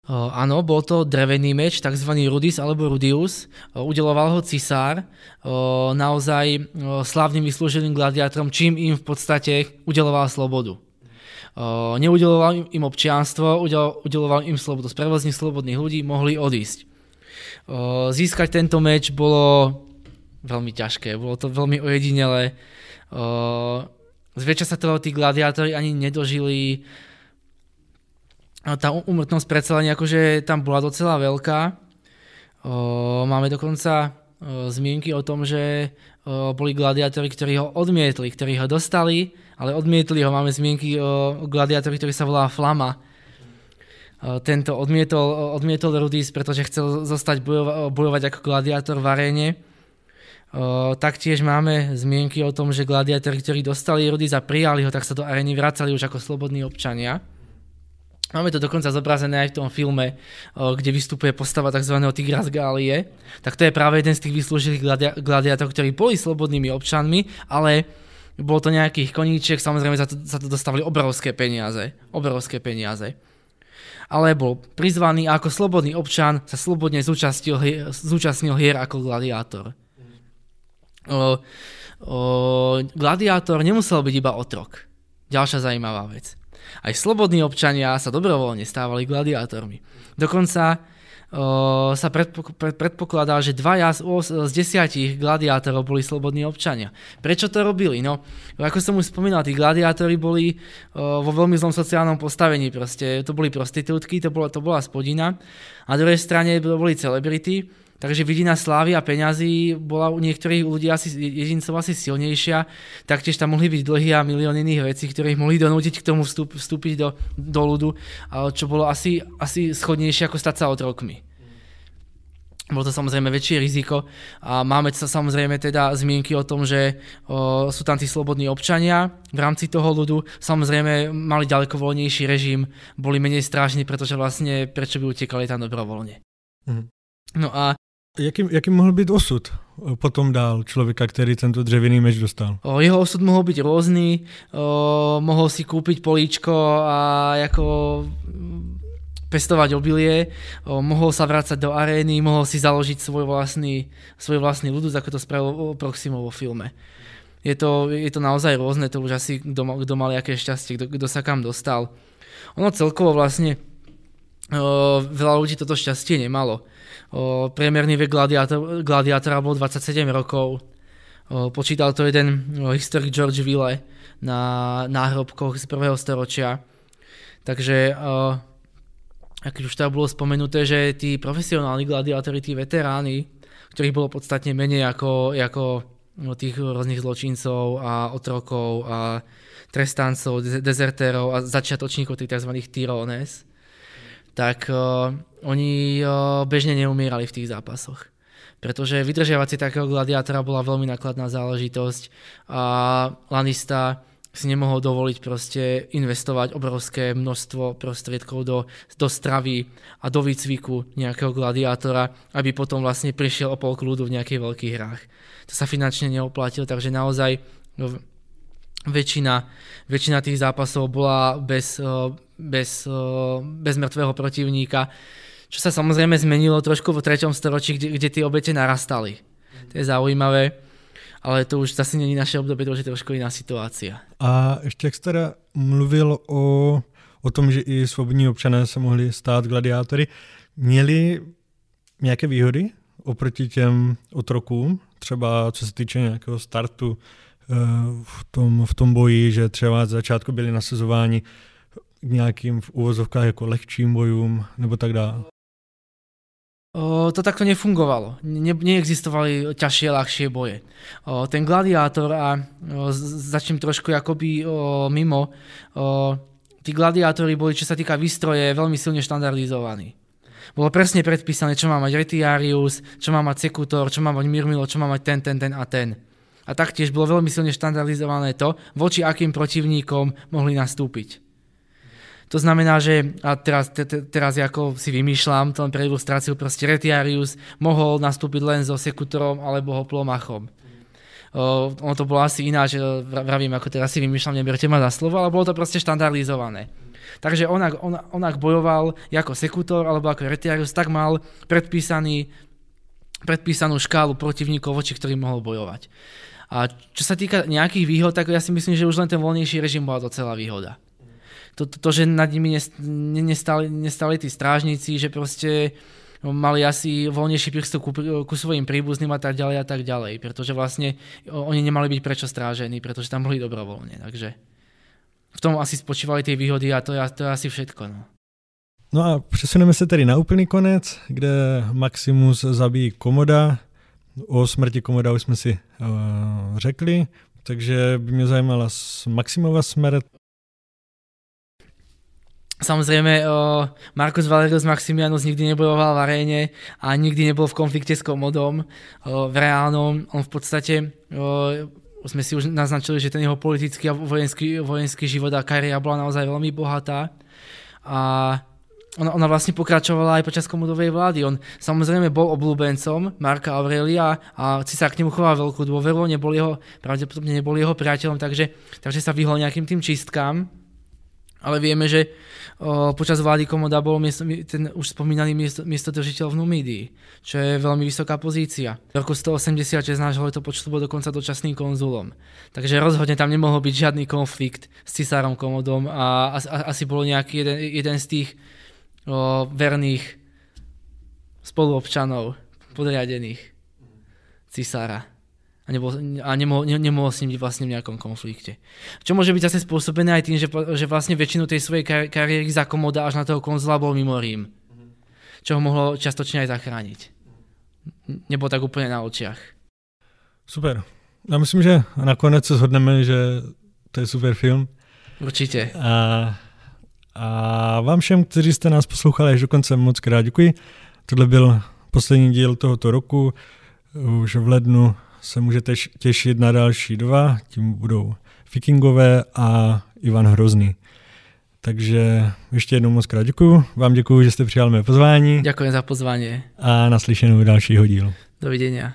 Uh, áno, bol to drevený meč, tzv. Rudis alebo Rudius. Uh, udeloval ho cisár, uh, naozaj uh, slávnym vyslúženým gladiátorom, čím im v podstate udeloval slobodu. Neudeloval im občianstvo, udel, udeloval im slobodu. Sprevoz slobodných ľudí mohli odísť. Získať tento meč bolo veľmi ťažké, bolo to veľmi ojedinelé. Zväčša sa toho tí gladiátori ani nedožili tá umrtnosť predsa len akože tam bola docela veľká. Máme dokonca zmienky o tom, že boli gladiátori, ktorí ho odmietli, ktorí ho dostali, ale odmietli ho. Máme zmienky o gladiátori, ktorý sa volá Flama. Tento odmietol, odmietol Rudis, pretože chcel zostať bojova, bojovať ako gladiátor v aréne. Taktiež máme zmienky o tom, že gladiátori, ktorí dostali Rudis a prijali ho, tak sa do arény vracali už ako slobodní občania. Máme to dokonca zobrazené aj v tom filme, kde vystupuje postava tzv. Tigra z Gálie. Tak to je práve jeden z tých vyslúžilých gladiátorov, ktorí boli slobodnými občanmi, ale bol to nejakých koníček, samozrejme za to, za to dostávali obrovské peniaze. Obrovské peniaze. Ale bol prizvaný a ako slobodný občan sa slobodne zúčastnil, zúčastnil hier ako gladiátor. O, o, gladiátor nemusel byť iba otrok. Ďalšia zaujímavá vec. Aj slobodní občania sa dobrovoľne stávali gladiátormi. Dokonca sa predpok- predpokladá, že dvaja z, desiatich gladiátorov boli slobodní občania. Prečo to robili? No, ako som už spomínal, tí gladiátori boli vo veľmi zlom sociálnom postavení. Proste, to boli prostitútky, to, bola, to bola spodina. A druhej strane boli celebrity, Takže vidina slávy a peňazí bola u niektorých ľudí asi jedincov asi silnejšia, taktiež tam mohli byť dlhy a milión iných vecí, ktoré ich mohli donútiť k tomu vstúpiť do, do ľudu, čo bolo asi, asi schodnejšie ako stať sa otrokmi. Bolo to samozrejme väčšie riziko a máme sa samozrejme teda zmienky o tom, že o, sú tam tí slobodní občania v rámci toho ľudu. Samozrejme mali ďaleko voľnejší režim, boli menej strážni, pretože vlastne prečo by utekali tam dobrovoľne. Mm. No a Jaký, jaký mohl být osud potom dál člověka, který tento dřevěný meč dostal? O, jeho osud mohl být různý, o, mohl si koupit políčko a jako pestovať obilie, o, mohol sa vrácať do arény, mohol si založiť svoj vlastný, svoj vlastný ľudus, ako to spravil Proximo vo filme. Je to, je to naozaj rôzne, to už asi kto, kto mal aké šťastie, kto, kto sa kam dostal. Ono celkovo vlastne o, veľa ľudí toto šťastie nemalo. O, priemerný vek gladiátor, gladiátora bol 27 rokov. O, počítal to jeden o, historik George Ville na náhrobkoch z prvého storočia. Takže, o, keď už tam bolo spomenuté, že tí profesionálni gladiátori, tí veteráni, ktorých bolo podstatne menej ako, ako no, tých rôznych zločincov a otrokov a trestancov, dezertérov a začiatočníkov tých tzv. tyrones, tak uh, oni uh, bežne neumierali v tých zápasoch. Pretože vydržiavať si takého gladiátora bola veľmi nákladná záležitosť a Lanista si nemohol dovoliť proste investovať obrovské množstvo prostriedkov do, do stravy a do výcviku nejakého gladiátora, aby potom vlastne prišiel o pol kľúdu v nejakých veľkých hrách. To sa finančne neoplatilo, takže naozaj no, väčšina, väčšina tých zápasov bola bez, eh, bez, eh, bez mŕtvého protivníka, čo sa samozrejme zmenilo trošku v 3. storočí, kde, kde tie obete narastali. To je zaujímavé, ale to už zase není naše obdobie, to už je trošku iná situácia. A ještě jak teda mluvil o, o tom, že i svobodní občané se mohli stát gladiátory, měli nějaké výhody oproti těm otrokům, třeba co se týče nějakého startu v tom, v tom boji, že třeba z začátku byli nasazováni k nějakým v úvozovkách jako lehčím bojům nebo tak dále. To takto nefungovalo. Ne, neexistovali ťažšie, ľahšie boje. O, ten gladiátor a o, začnem trošku akoby o, mimo, o, tí gladiátori boli, čo sa týka výstroje, veľmi silne štandardizovaní. Bolo presne predpísané, čo má mať Retiarius, čo má mať Sekutor, čo má mať Mirmilo, čo má mať ten, ten, ten a ten. A taktiež bolo veľmi silne štandardizované to, voči akým protivníkom mohli nastúpiť. To znamená, že, a teraz, te, te, teraz ako si vymýšľam, to pre ilustráciu, proste Retiarius mohol nastúpiť len so Sekutorom alebo Hoplomachom. Uh, ono to bolo asi ináč, vravím, ako teraz si vymýšľam, neberte ma za slovo, ale bolo to proste štandardizované. Takže on ak, on, on ak bojoval ako Sekutor alebo ako Retiarius, tak mal predpísaný, predpísanú škálu protivníkov, voči ktorým mohol bojovať. A čo sa týka nejakých výhod, tak ja si myslím, že už len ten voľnejší režim bola docela výhoda to, to, to že nad nimi nestali, nestali tí strážnici, že proste mali asi voľnejší prístup ku, ku svojim príbuzným a tak ďalej a tak ďalej, pretože vlastne oni nemali byť prečo strážení, pretože tam boli dobrovoľne, takže v tom asi spočívali tie výhody a to je, to je asi všetko. No. No a přesuneme se tedy na úplný konec, kde Maximus zabíjí Komoda. O smrti Komoda už jsme si uh, řekli, takže by mě zajímala Maximova smrt. Samozrejme, o, Marcus Valerius Maximianus nikdy nebojoval v aréne a nikdy nebol v konflikte s Komodom. O, v reálnom on v podstate, o, sme si už naznačili, že ten jeho politický a vojenský, vojenský život a kariéra bola naozaj veľmi bohatá. A ona, ona vlastne pokračovala aj počas komodovej vlády. On samozrejme bol obľúbencom Marka Aurelia a cisár k nemu choval veľkú dôveru, nebol jeho, pravdepodobne nebol jeho priateľom, takže, takže sa vyhol nejakým tým čistkám ale vieme, že počas vlády Komoda bol miesto, ten už spomínaný miesto, miestodržiteľ v Numídii, čo je veľmi vysoká pozícia. V roku 186 nášho letopočtu bol dokonca dočasným konzulom. Takže rozhodne tam nemohol byť žiadny konflikt s cisárom Komodom a, a, a asi bol nejaký jeden, jeden z tých o, verných spoluobčanov podriadených cisára a, nebol, a nemohol, ne, nemohol s ním byť vlastne v nejakom konflikte. Čo môže byť zase spôsobené aj tým, že, že vlastne väčšinu tej svojej kar- kariéry zakomoda až na toho konzula bol mimo Rím. Čo ho mohlo častočne aj zachrániť. Nebo tak úplne na očiach. Super. Já myslím, že nakonec se shodneme, že to je super film. Určitě. A, a vám všem, kteří jste nás poslouchali až do konce, moc krát děkuji. Tohle byl poslední díl tohoto roku. Už v lednu se můžete těšit na další dva, tím budou Vikingové a Ivan Hrozný. Takže ještě jednou moc krát děkuju. Vám děkuju, že jste přijali mé pozvání. Děkuji za pozvání. A naslyšenou dalšího dílu. Dovidenia.